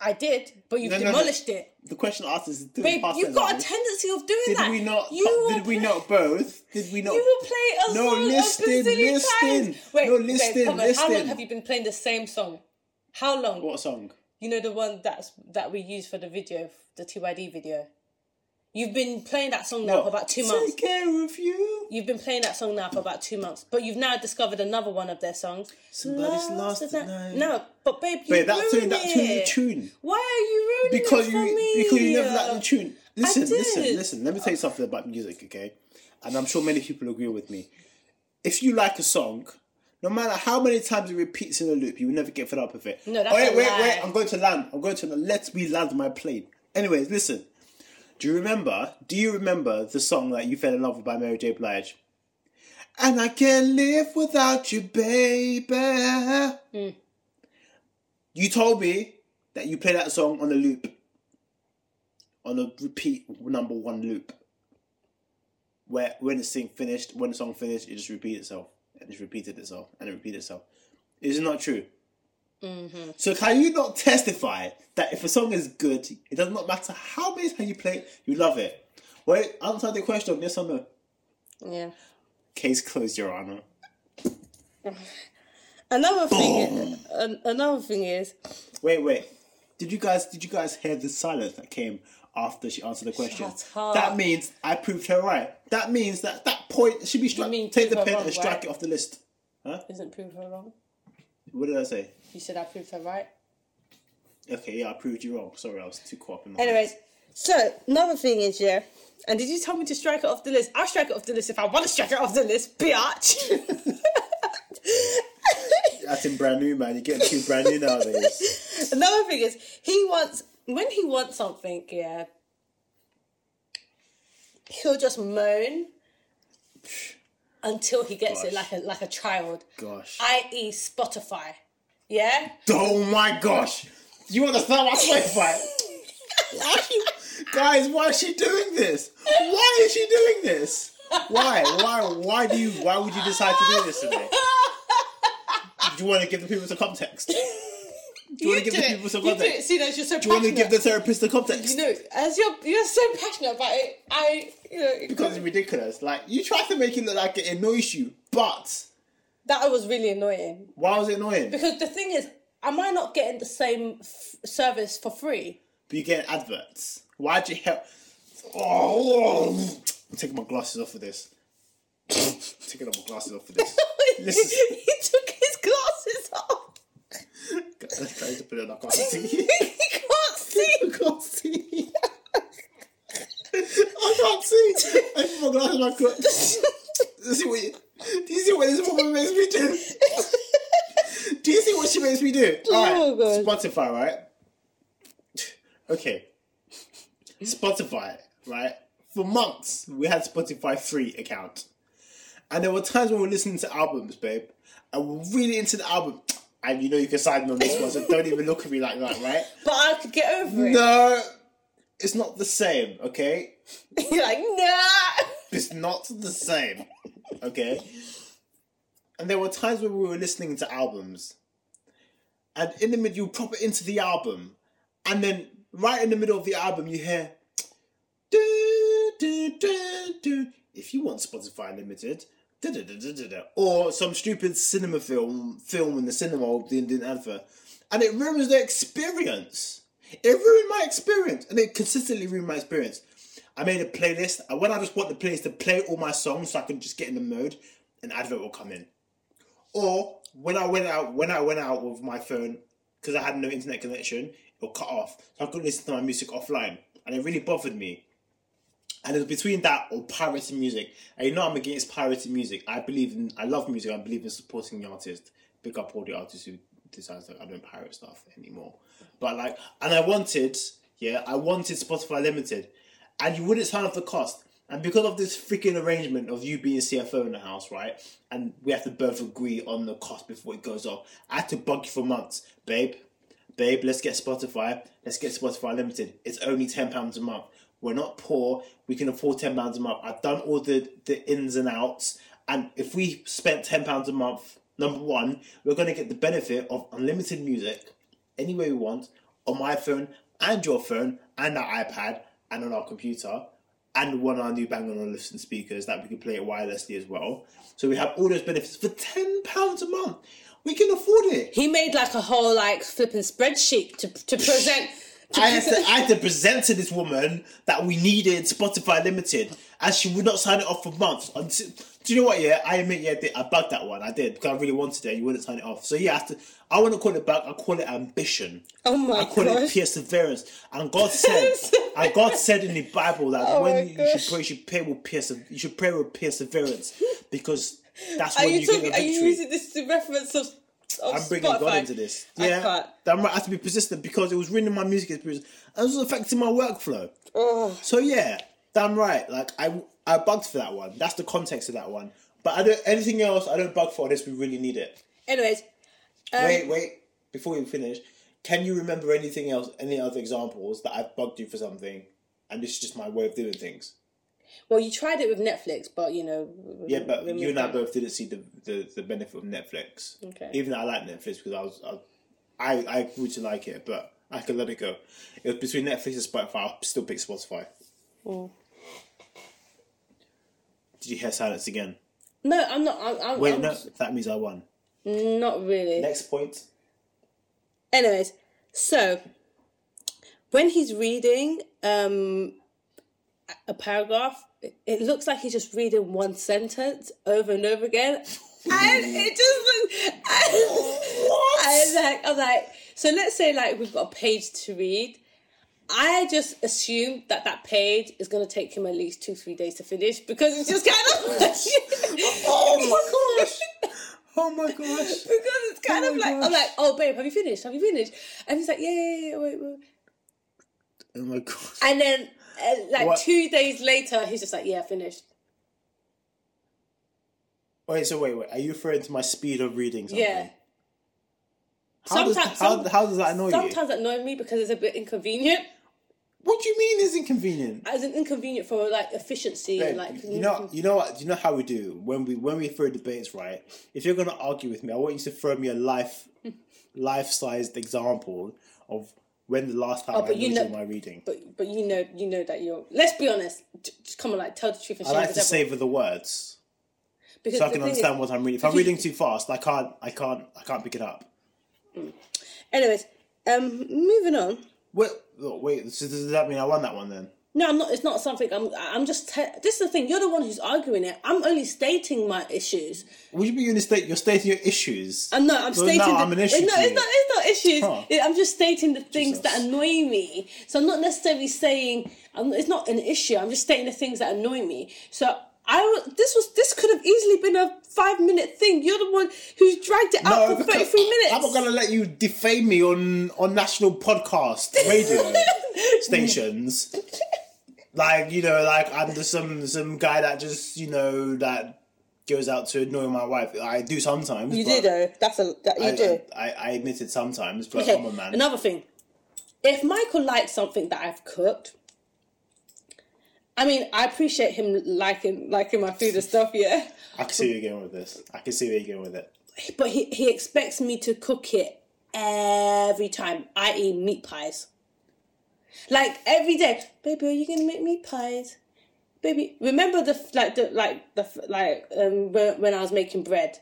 Speaker 1: I did, but you've
Speaker 2: No, no, no.
Speaker 1: demolished it.
Speaker 2: The question asked is,
Speaker 1: Babe, you've got a tendency of doing that.
Speaker 2: Did
Speaker 1: that.
Speaker 2: we not?
Speaker 1: You
Speaker 2: did we
Speaker 1: play-
Speaker 2: not both? Did we not?
Speaker 1: You will play a
Speaker 2: No,
Speaker 1: song
Speaker 2: listen,
Speaker 1: a
Speaker 2: listen.
Speaker 1: times. Wait,
Speaker 2: No, listen,
Speaker 1: babe, on. How long have you been playing the same song? How long?
Speaker 2: What song?
Speaker 1: You know the one that's that we used for the video, the TYD video. You've been playing that song now for about two months.
Speaker 2: Take care of you.
Speaker 1: You've been playing that song now for about two months, but you've now discovered another one of their songs.
Speaker 2: Somebody's lost tonight.
Speaker 1: No, but babe, you
Speaker 2: Wait, that tune,
Speaker 1: ruined
Speaker 2: that tune
Speaker 1: it.
Speaker 2: tune.
Speaker 1: Why are you ruining
Speaker 2: Because
Speaker 1: it for
Speaker 2: you,
Speaker 1: me?
Speaker 2: because you never like the tune. Listen, listen, listen. Let me tell you something about music, okay? And I'm sure many people agree with me. If you like a song, no matter how many times it repeats in a loop, you will never get fed up with it.
Speaker 1: No, that's
Speaker 2: wait,
Speaker 1: a
Speaker 2: wait,
Speaker 1: lie.
Speaker 2: wait. I'm going to land. I'm going to let me land my plane. Anyways, listen. Do you remember? Do you remember the song that you fell in love with by Mary J. Blige? And I can't live without you, baby.
Speaker 1: Hmm.
Speaker 2: You told me that you play that song on a loop, on a repeat number one loop. Where when the thing finished, when the song finished, it just repeated itself and it just repeated itself and it repeated itself. Is it not true?
Speaker 1: Mm-hmm.
Speaker 2: So can you not testify that if a song is good, it does not matter how many times you play it, you love it? Wait, answer the question, yes or no?
Speaker 1: Yeah.
Speaker 2: Case closed, Your Honor.
Speaker 1: Another thing. an- another thing is,
Speaker 2: Wait, wait. Did you guys did you guys hear the silence that came after she answered the question? That means I proved her right. That means that that point should be struck. Take the pen
Speaker 1: wrong,
Speaker 2: and strike
Speaker 1: right?
Speaker 2: it off the list. Huh?
Speaker 1: isn't prove her wrong?
Speaker 2: What did I say?
Speaker 1: You said I proved her right.
Speaker 2: Okay, yeah, I proved you wrong. Sorry, I was too caught up in my
Speaker 1: Anyways, so another thing is, yeah. And did you tell me to strike it off the list? I'll strike it off the list if I want to strike it off the list, biatch.
Speaker 2: That's in brand new, man. You're getting too brand new nowadays.
Speaker 1: Another thing is, he wants when he wants something, yeah. He'll just moan until he gets it like a like a child.
Speaker 2: Gosh.
Speaker 1: I.e. Spotify. Yeah?
Speaker 2: Oh my gosh! You want to start my Spotify? Why are you- Guys, why is she doing this? Why is she doing this? Why? Why? Why do you? Why would you decide to do this today? Do you want to give the people some context? Do you, want to give the people some
Speaker 1: You it,
Speaker 2: context?
Speaker 1: see, that you're so
Speaker 2: Do you want to
Speaker 1: passionate.
Speaker 2: give the therapist the context?
Speaker 1: You know, as you're you're so passionate about it, I you know
Speaker 2: because it's ridiculous. Like you try to make it look like it annoys you, but
Speaker 1: that was really annoying.
Speaker 2: why was it annoying?
Speaker 1: Because the thing is, am I not getting the same f- service for free?
Speaker 2: But you get adverts. Why'd you help? Oh, I'm taking my glasses off for this. I'm taking off my glasses off for this. Listen.
Speaker 1: he took his glasses off.
Speaker 2: Let's try to put it on. I can't see.
Speaker 1: he can't see.
Speaker 2: I can't see. I can't see. I put my glasses back on. See what you, do you see what this woman makes me do? Do you see what she makes me do?
Speaker 1: Oh,
Speaker 2: Alright,
Speaker 1: God.
Speaker 2: Spotify, right? Okay. Spotify, right? For months, we had Spotify free account. And there were times when we were listening to albums, babe, and we're really into the album. And you know you can sign me on this one, so don't even look at me like that, right?
Speaker 1: But I could get over it.
Speaker 2: No, it's not the same, okay?
Speaker 1: You're like, nah.
Speaker 2: It's not the same, okay? And there were times when we were listening to albums, and in the middle, you pop it into the album, and then right in the middle of the album, you hear, do, do, do, do. if you want Spotify Limited, or some stupid cinema film, film in the cinema, didn't, didn't advert, and it ruins the experience. It ruined my experience, and it consistently ruined my experience. I made a playlist, and when I just want the playlist to play all my songs so I can just get in the mode, an advert will come in. Or when I went out, when I went out with my phone because I had no internet connection, it'll cut off, so I couldn't listen to my music offline, and it really bothered me. And it was between that or pirated music. And you know I'm against pirated music. I believe in, I love music. I believe in supporting the artist. Pick up all the artists who decides that I don't pirate stuff anymore. But like, and I wanted, yeah, I wanted Spotify Limited, and you wouldn't sign off the cost. And because of this freaking arrangement of you being CFO in the house, right? And we have to both agree on the cost before it goes off. I had to bug you for months, babe. Babe, let's get Spotify. Let's get Spotify Limited. It's only ten pounds a month. We're not poor. We can afford ten pounds a month. I've done all the the ins and outs. And if we spent ten pounds a month, number one, we're gonna get the benefit of unlimited music any way we want on my phone and your phone and our iPad and on our computer and one of our new Bang & Olufsen speakers that we can play it wirelessly as well. So we have all those benefits for ten pounds a month. We can afford it.
Speaker 1: He made like a whole like flipping spreadsheet to to present.
Speaker 2: I had, to,
Speaker 1: present-
Speaker 2: I had to present to this woman that we needed Spotify Unlimited, and she would not sign it off for months. Until, do you know what? Yeah, I admit, yeah, I bugged that one. I did because I really wanted it. You wouldn't sign it off. So yeah, I, to, I wouldn't call it bug. I call it ambition.
Speaker 1: oh my
Speaker 2: I call
Speaker 1: gosh.
Speaker 2: it perseverance. And God said, and God said in the Bible that
Speaker 1: Oh
Speaker 2: when you
Speaker 1: gosh.
Speaker 2: should pray, you should pray with perse- you should pray with perseverance because that's
Speaker 1: Are
Speaker 2: when
Speaker 1: you
Speaker 2: you,
Speaker 1: talking?
Speaker 2: get
Speaker 1: Are you
Speaker 2: victory.
Speaker 1: using this to reference of?
Speaker 2: I'm bringing
Speaker 1: Spotify?
Speaker 2: God into this.
Speaker 1: I
Speaker 2: Yeah, that might have to be persistent because it was ruining my music experience and it was affecting my workflow.
Speaker 1: Oh.
Speaker 2: So yeah, damn right. Like I, I bugged for that one. That's the context of that one. But I don't anything else. I don't bug for unless we really need it.
Speaker 1: Anyways, um,
Speaker 2: wait, wait. Before we finish, can you remember anything else? Any other examples that I've bugged you for something, and this is just my way of doing things?
Speaker 1: Well, you tried it with Netflix, but you know.
Speaker 2: Yeah, but you and I both didn't see the, the, the benefit of Netflix.
Speaker 1: Okay.
Speaker 2: Even though I like Netflix because I was I I, I grew to like it, but I could let it go. It was between Netflix and Spotify. I'll still pick Spotify.
Speaker 1: Mm.
Speaker 2: Did you hear silence again?
Speaker 1: No, I'm not. I'm, I'm,
Speaker 2: Wait,
Speaker 1: I'm
Speaker 2: no, that means I won.
Speaker 1: not really.
Speaker 2: Next point.
Speaker 1: Anyways, so when he's reading um, a paragraph, it, looks like he's just reading one sentence over and over again, and it just looks. I like, I was like, so let's say like we've got a page to read. I just assume that that page is going to take him at least two, three days to finish because it's just kind of.
Speaker 2: Oh my gosh! Oh my gosh!
Speaker 1: because it's kind
Speaker 2: Oh
Speaker 1: of like I'm like, oh babe, have you finished? Have you finished? And he's like, yeah, yeah, yeah, wait, wait.
Speaker 2: Oh my gosh!
Speaker 1: And then uh, like
Speaker 2: What?
Speaker 1: two days later, he's just like, yeah, finished.
Speaker 2: Wait, so wait, wait. Are you referring to my speed of reading something?
Speaker 1: Yeah.
Speaker 2: How does, how,
Speaker 1: some-
Speaker 2: how does that annoy you?
Speaker 1: Sometimes that annoys me because it's a bit inconvenient.
Speaker 2: What do you mean is inconvenient?
Speaker 1: As an inconvenient for like efficiency
Speaker 2: Babe,
Speaker 1: like
Speaker 2: you know, you know what? You know how we do when we when we throw debates, right? If you're gonna argue with me, I want you to throw me a life life sized example of when the last time I
Speaker 1: Oh, but
Speaker 2: annoyed
Speaker 1: you
Speaker 2: you
Speaker 1: know-
Speaker 2: my reading.
Speaker 1: But but you know you know that you're. Let's be honest. Just come on, like tell the truth and
Speaker 2: I like to savor the words
Speaker 1: because
Speaker 2: so I can
Speaker 1: thing is-
Speaker 2: understand what I'm reading. If I'm
Speaker 1: because-
Speaker 2: reading too fast, I can't, I can't, I can't pick it up.
Speaker 1: Anyways, um, moving on.
Speaker 2: Wait, look, wait. So does that mean I won that one then?
Speaker 1: No, I'm not. It's not something. I'm. I'm just. Te- this is the thing. You're the one who's arguing it. I'm only stating my issues.
Speaker 2: Would you be you're, state, you're stating your issues?
Speaker 1: I'm not. I'm
Speaker 2: So
Speaker 1: stating.
Speaker 2: now
Speaker 1: the,
Speaker 2: I'm an issue
Speaker 1: It's not. It's
Speaker 2: you.
Speaker 1: not. It's not issues.
Speaker 2: Huh.
Speaker 1: I'm just stating the things that annoy me. So I'm not necessarily saying. I'm, it's not an issue. I'm just stating the things that annoy me. So I. This was. This could have easily been a five minute thing. You're the one who's dragged it out for 33 minutes.
Speaker 2: I'm not gonna let you defame me on on national podcast radio stations. Like you know, like I'm just some some guy that just you know that goes out to annoy my wife. I do sometimes.
Speaker 1: You do though. That's a. That, you
Speaker 2: I,
Speaker 1: do.
Speaker 2: I, I admit it sometimes, but
Speaker 1: Okay,
Speaker 2: come on, man.
Speaker 1: another thing. If Michael likes something that I've cooked, I mean, I appreciate him liking liking my food and stuff, yeah.
Speaker 2: I can see where you're going with this. I can see where you're going with it.
Speaker 1: But he, he expects me to cook it every time, I eat meat pies. Like every day, baby, are you gonna make me pies? Baby, remember the like the like the like um when, when I was making bread.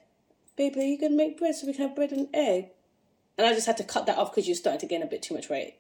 Speaker 1: Baby, are you gonna make bread so we can have bread and egg? And I just had to cut that off because you started to gain a bit too much weight.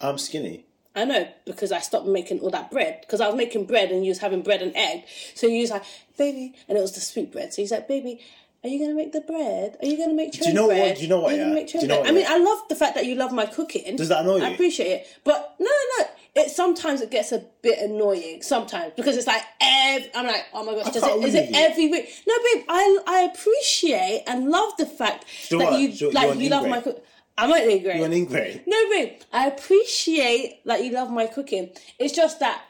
Speaker 2: I'm skinny.
Speaker 1: I know because I stopped making all that bread because I was making bread and you was having bread and egg. So you was like, baby, and it was the sweet bread. So he's like, baby, are you gonna make the bread? Are you gonna make cherry
Speaker 2: you know what-
Speaker 1: bread?
Speaker 2: do you know what,
Speaker 1: Are you
Speaker 2: yeah?
Speaker 1: make cherry
Speaker 2: Do you know
Speaker 1: bread?
Speaker 2: what,
Speaker 1: I mean. I love the fact that you love my cooking.
Speaker 2: Does that annoy you?
Speaker 1: I appreciate it, but no, no, no. It sometimes it gets a bit annoying sometimes because it's like ev- I'm like, oh my gosh, does
Speaker 2: can't
Speaker 1: it, is it every week? No, babe, I I appreciate and love the fact
Speaker 2: you know
Speaker 1: that
Speaker 2: what?
Speaker 1: you
Speaker 2: Do you-
Speaker 1: like
Speaker 2: you're an
Speaker 1: you love my
Speaker 2: ingrate.
Speaker 1: cook. I'm not angry.
Speaker 2: You're an ingrate.
Speaker 1: No, babe, I appreciate that you love my cooking. It's just that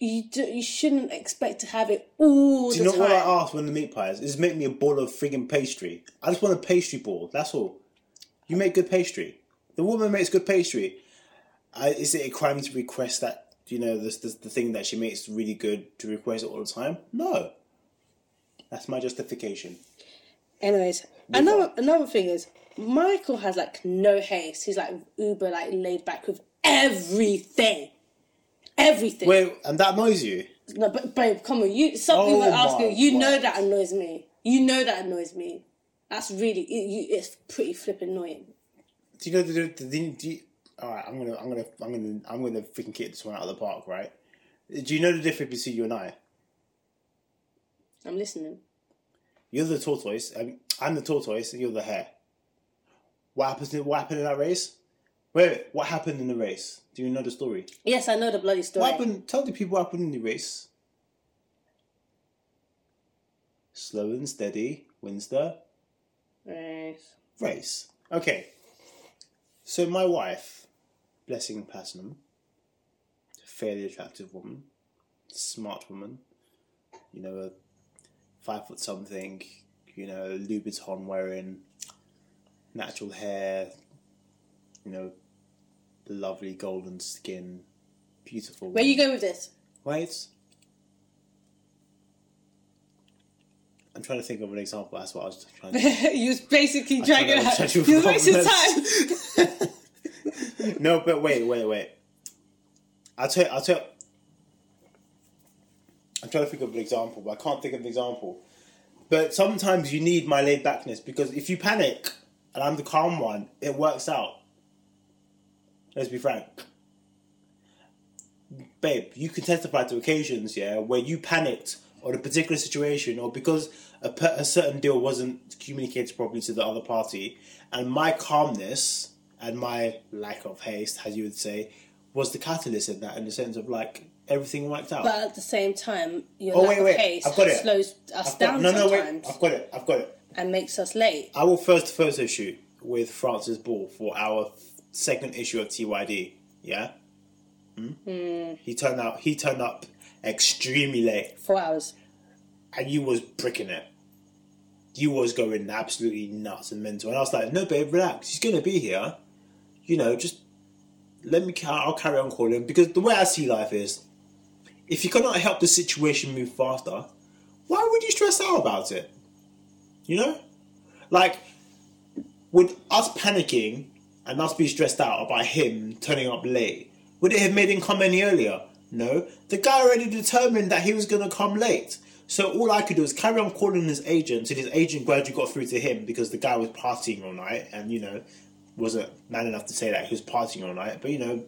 Speaker 1: you do, you shouldn't expect to have it all
Speaker 2: Do you know
Speaker 1: time.
Speaker 2: what I asked when the meat pies? Is make me a ball of frigging pastry. I just want a pastry ball. That's all. You make good pastry. The woman makes good pastry. I, is it a crime to request that? You know, this, this the thing that she makes really good to request it all the time. No. That's my justification.
Speaker 1: Anyways, another another thing is Michael has like no haste. He's like uber like laid back with everything, everything.
Speaker 2: Wait, and that annoys you?
Speaker 1: No, but babe, come on, you something
Speaker 2: Oh
Speaker 1: we're asking. You know that annoys me. You know that annoys me. That's really it, you, it's pretty flipping annoying.
Speaker 2: Do you know the, the, the, do you, all right, I'm gonna, I'm gonna, I'm gonna, I'm gonna freaking kick this one out of the park, right? Do you know the difference between you and I?
Speaker 1: I'm listening.
Speaker 2: You're the tortoise. Um, I'm the tortoise, and you're the hare. What happens? In, what happened in that race? Wait, wait, what happened in the race? Do you know the story?
Speaker 1: Yes, I know the bloody story.
Speaker 2: What happened? Tell the people what happened in the race. Slow and steady wins the
Speaker 1: Yes.
Speaker 2: race. Okay. So my wife, Blessing Platinum, fairly attractive woman, smart woman, you know, a five foot something, you know, Louboutin wearing, natural hair, you know, lovely golden skin, beautiful.
Speaker 1: Where you going with this?
Speaker 2: Wait. I'm trying to think of an example. That's what I was trying to
Speaker 1: you was basically trying
Speaker 2: know,
Speaker 1: to.
Speaker 2: I'm trying
Speaker 1: You wasted time.
Speaker 2: no, but wait, wait, wait. I'll tell. I'll tell. I'm trying to think of an example, but I can't think of an example. But sometimes you need my laid backness because if you panic and I'm the calm one, it works out. Let's be frank. Babe, you can testify to occasions, yeah, where you panicked on a particular situation or because a, a certain deal wasn't communicated properly to the other party, and my calmness and my lack of haste, as you would say, was the catalyst in that, in the sense of like everything worked out.
Speaker 1: But at the same time, your
Speaker 2: Oh,
Speaker 1: lack
Speaker 2: wait,
Speaker 1: of
Speaker 2: wait.
Speaker 1: haste
Speaker 2: I've got it.
Speaker 1: slows us
Speaker 2: I've got-
Speaker 1: down
Speaker 2: no, no, wait, I've got it. I've got it.
Speaker 1: and makes us late.
Speaker 2: I will first photo shoot with Francis Ball for our second issue of TYD. Yeah. Hmm? He turned out. He turned up extremely late,
Speaker 1: Four hours.
Speaker 2: and you was bricking it. You was going absolutely nuts and mental, and I was like, "No, babe, relax. He's gonna be here. You know, just let me. I'll carry on calling because the way I see life is, if you cannot help the situation move faster, why would you stress out about it? You know, like with us panicking and us be stressed out about him turning up late, would it have made him come any earlier? No. The guy already determined that he was going to come late. So all I could do was carry on calling his agent, and his agent gradually got through to him because the guy was partying all night, and you know, wasn't man enough to say that he was partying all night. But you know,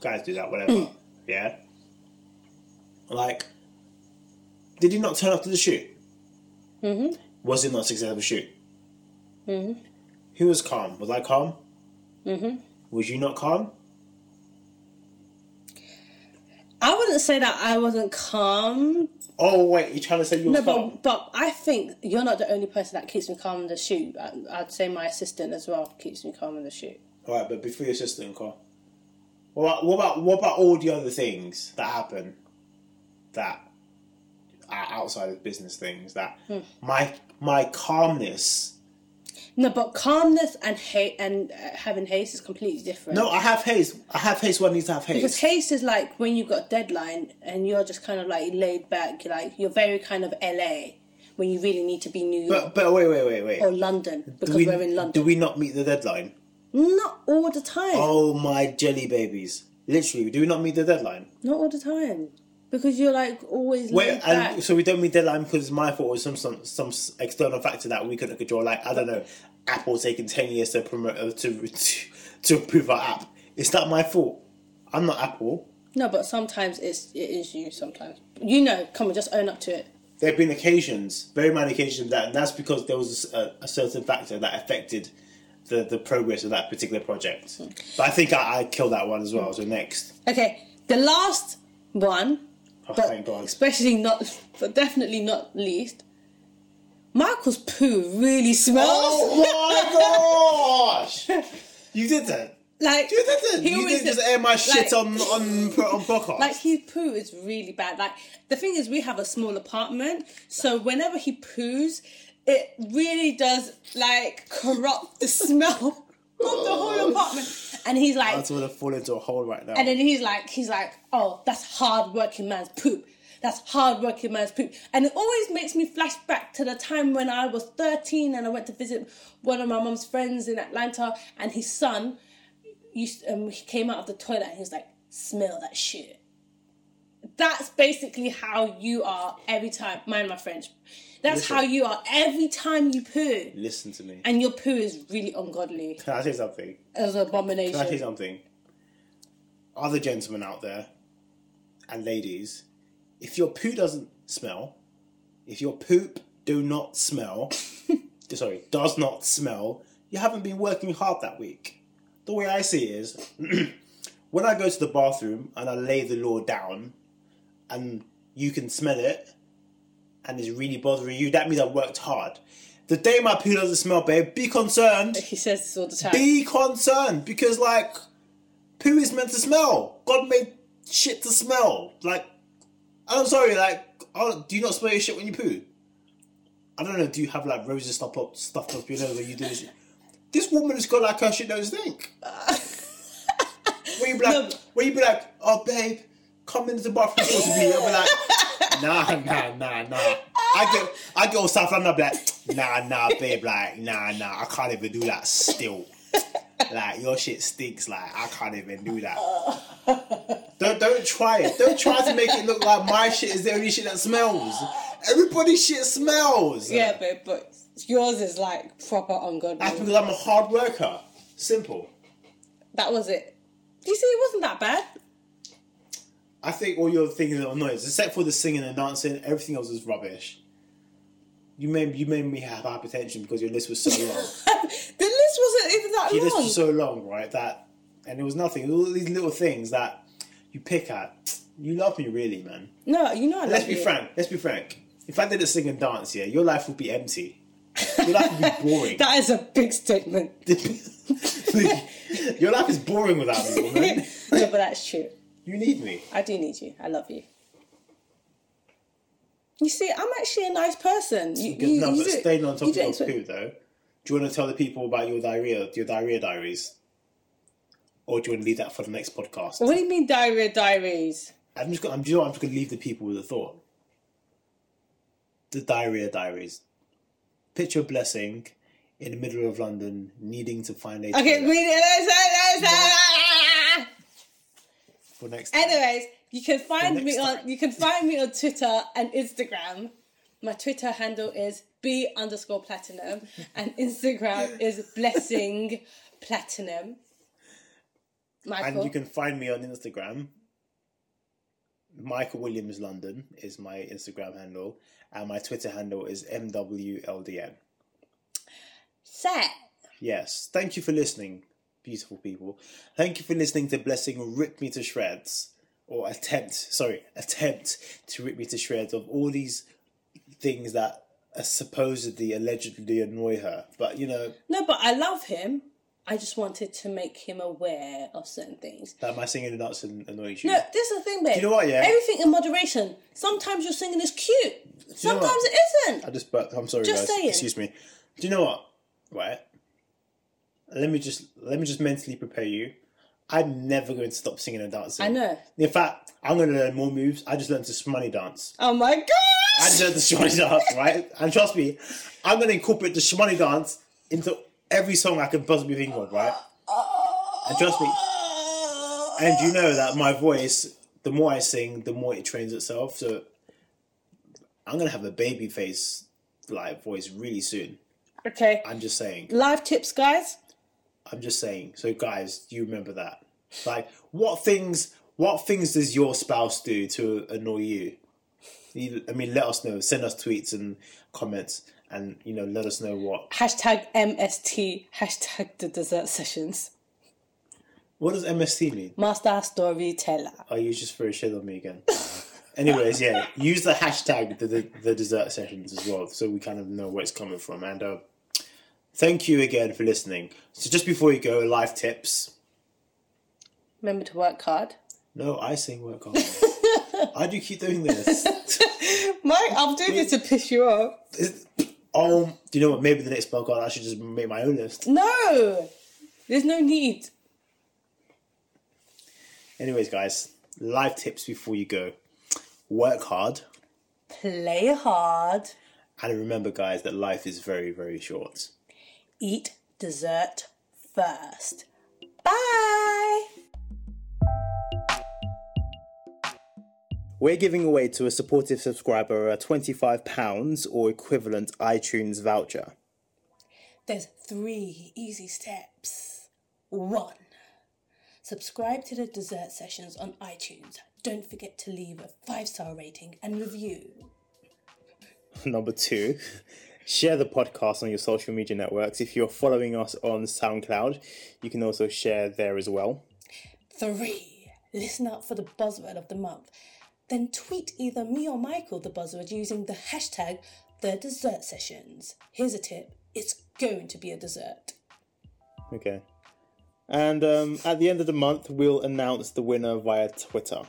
Speaker 2: guys do that, whatever. yeah. Like, did he not turn up to the shoot?
Speaker 1: Mm-hmm.
Speaker 2: Was it not a successful shoot? Mm-hmm. Who was calm? Was I calm?
Speaker 1: Mm-hmm.
Speaker 2: Was you not calm?
Speaker 1: I wouldn't say that I wasn't calm.
Speaker 2: Oh wait, you're trying to say you were
Speaker 1: No,
Speaker 2: calm?
Speaker 1: but but I think you're not the only person that keeps me calm in the shoot. I, I'd say my assistant as well keeps me calm in the shoot.
Speaker 2: All right, but before your assistant, calm. What about, what about what about all the other things that happen that are outside of business things? That
Speaker 1: Hmm.
Speaker 2: my my calmness.
Speaker 1: No, but calmness and hate and uh, having haste is completely different.
Speaker 2: No, I have haste. I have haste when I need to have haste.
Speaker 1: Because
Speaker 2: haste.
Speaker 1: is like when you've got a deadline and you're just kind of like laid back, you're like you're very kind of LA when you really need to be New York
Speaker 2: But but wait wait wait wait.
Speaker 1: or London because
Speaker 2: we,
Speaker 1: we're in London.
Speaker 2: Do we not meet the deadline?
Speaker 1: Not all the time.
Speaker 2: Oh my jelly babies! Literally, do we not meet the deadline?
Speaker 1: Not all the time. Because you're like always
Speaker 2: Wait, and so we don't mean deadline because it's my fault or some, some some external factor that we couldn't control. Like I don't know, Apple taking ten years to promote uh, to to to approve our app. It's not my fault. I'm not Apple.
Speaker 1: No, but sometimes it's it is you. Sometimes you know. Come on, just own up to it.
Speaker 2: There have been occasions, very minor occasions, that and that's because there was a, a certain factor that affected the the progress of that particular project. But I think I, I killed that one as well. So next,
Speaker 1: Okay, the last one,
Speaker 2: oh,
Speaker 1: but
Speaker 2: thank God.
Speaker 1: especially not, but definitely not least. Michael's poo really smells.
Speaker 2: Oh my gosh! You did that.
Speaker 1: Like
Speaker 2: You didn't.
Speaker 1: he
Speaker 2: You didn't just air my shit
Speaker 1: like-
Speaker 2: on on on podcast.
Speaker 1: Like his poo is really bad. Like the thing is, we have a small apartment, so whenever he poos, it really does like corrupt the smell of the whole apartment. And he's like, I
Speaker 2: just want to fall into a hole right now.
Speaker 1: and then he's like, he's like, oh, that's hard working man's poop. That's hard working man's poop. And it always makes me flash back to the time when I was 13 and I went to visit one of my mum's friends in Atlanta and his son used um, he came out of the toilet and he was like, smell that shit. That's basically how you are every time. Mind my French. That's
Speaker 2: Listen.
Speaker 1: how you are every time you poo.
Speaker 2: Listen to me.
Speaker 1: And your poo is really ungodly.
Speaker 2: Can I say something?
Speaker 1: Was an abomination.
Speaker 2: Can I say something? Other gentlemen out there and ladies, if your poo doesn't smell, if your poop do not smell, sorry, does not smell, you haven't been working hard that week. The way I see it is, when I go to the bathroom and I lay the law down, and you can smell it, and it's really bothering you, that means I worked hard. The day my poo doesn't smell, babe, be concerned.
Speaker 1: He says this all the time.
Speaker 2: Be concerned because, like, poo is meant to smell. God made shit to smell. Like, I'm sorry, like, oh, do you not smell your shit when you poo? I don't know. Do you have like roses stuffed up, stuffed up your nose when you do this? This woman has got like her shit nose stink. when you be like,
Speaker 1: No.
Speaker 2: when you be like, oh babe, come into the bathroom talk to me. I'll be like, nah, nah, nah, nah. I get, I go South London. I'm be like, nah, nah, babe, like, nah, nah. I can't even do that still. Like your shit stinks. Like I can't even do that. Don't don't try it. Don't try to make it look like my shit is the only shit that smells. Everybody's shit smells.
Speaker 1: Yeah, babe, but yours is like proper ungodly.
Speaker 2: That's because I'm a hard worker. Simple.
Speaker 1: That was it. You see, it wasn't that bad.
Speaker 2: I think all your things are oh, noise, except for the singing and dancing. Everything else is rubbish. You made you made me have hypertension because your list was so long.
Speaker 1: the list wasn't even that long.
Speaker 2: your list was so long, right? That and it was nothing. All these little things that you pick at. You love me, really, man.
Speaker 1: no, you know I
Speaker 2: Let's be
Speaker 1: you.
Speaker 2: frank. Let's be frank. If I didn't sing and dance, yeah, your life would be empty. Your life would be boring.
Speaker 1: That is a big statement.
Speaker 2: your life is boring without me, woman.
Speaker 1: no, but that's true.
Speaker 2: You need me.
Speaker 1: I do need you. I love you. You see, I'm actually a nice person. You, you,
Speaker 2: no,
Speaker 1: you
Speaker 2: but
Speaker 1: do-
Speaker 2: staying on topic of poo, though, do you want to tell the people about your diarrhea, your diarrhea diaries, or do you want to leave that for the next podcast?
Speaker 1: What do you mean diarrhea diaries?
Speaker 2: I'm just, gonna, I'm, you know? I'm just going to leave the people with a thought. The diarrhea diaries. Picture blessing in the middle of London, needing to find a
Speaker 1: Okay,
Speaker 2: toilet
Speaker 1: we, let's, let's, let's,
Speaker 2: for next. Time.
Speaker 1: Anyways, you can find me on
Speaker 2: time.
Speaker 1: you can find me on Twitter and Instagram. My Twitter handle is b underscore platinum and Instagram is blessing platinum. Michael.
Speaker 2: And you can find me on Instagram. Michael Williams London is my Instagram handle, and my Twitter handle is MWLDN.
Speaker 1: set.
Speaker 2: Yes, thank you for listening, beautiful people. Thank you for listening to Blessing Rip Me to Shreds, or attempt, sorry, attempt to rip me to shreds of all these things that supposedly, allegedly annoy her. But you know,
Speaker 1: No, but I love him. I just wanted to make him aware of certain things.
Speaker 2: that my singing and dancing annoys you.
Speaker 1: No, this is the thing, babe.
Speaker 2: you know what, yeah?
Speaker 1: Everything in moderation. Sometimes your singing is cute. Sometimes it isn't.
Speaker 2: I just burped. I'm sorry,
Speaker 1: Just
Speaker 2: guys.
Speaker 1: saying.
Speaker 2: Excuse me. Do you know what? Right. Let me just let me just mentally prepare you. I'm never going to stop singing and dancing.
Speaker 1: I know.
Speaker 2: In fact, I'm going to learn more moves. I just learned to shmoney dance.
Speaker 1: Oh my
Speaker 2: god!
Speaker 1: I
Speaker 2: just learned the shmoney dance, right? And trust me, I'm going to incorporate the shmoney dance into every song I can possibly think of, right? And trust me, and you know that my voice, the more I sing, the more it trains itself. So I'm gonna have a baby face like voice really soon.
Speaker 1: Okay.
Speaker 2: I'm just saying.
Speaker 1: Live tips, guys.
Speaker 2: I'm just saying. So guys, do you remember that? Like what things what things does your spouse do to annoy you? I mean let us know. Send us tweets and comments and you know let us know what
Speaker 1: Hashtag MST. Hashtag the dessert sessions.
Speaker 2: what does MST mean?
Speaker 1: Master storyteller.
Speaker 2: Oh, you just throw shit on me again. Anyways, yeah, use the hashtag the, the the dessert sessions as well, so we kind of know where it's coming from. And uh, thank you again for listening. So just before you go, live tips.
Speaker 1: Remember to work hard.
Speaker 2: No, I say work hard. Why do you keep doing this?
Speaker 1: Mike, I'm doing this to piss you off.
Speaker 2: Is- oh, um, do you know what? Maybe the next podcast I should just make my own list.
Speaker 1: No! There's no need.
Speaker 2: Anyways, guys, life tips before you go. Work hard.
Speaker 1: Play hard.
Speaker 2: And remember, guys, that life is very, very short.
Speaker 1: Eat dessert first. Bye!
Speaker 2: We're giving away to a supportive subscriber a £25 or equivalent iTunes voucher.
Speaker 1: There's three easy steps. One, subscribe to the dessert sessions on iTunes. Don't forget to leave a five star rating and review.
Speaker 2: Number two, share the podcast on your social media networks. If you're following us on SoundCloud, you can also share there as well.
Speaker 1: Three, listen out for the buzzword of the month. Then tweet either me or Michael the buzzword using the hashtag the dessert sessions. Here's a tip it's going to be a dessert.
Speaker 2: Okay. And um, at the end of the month, we'll announce the winner via Twitter.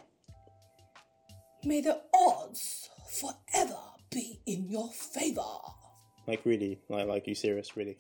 Speaker 1: May the odds forever be in your favor.
Speaker 2: Like, really? Like, like you serious? Really?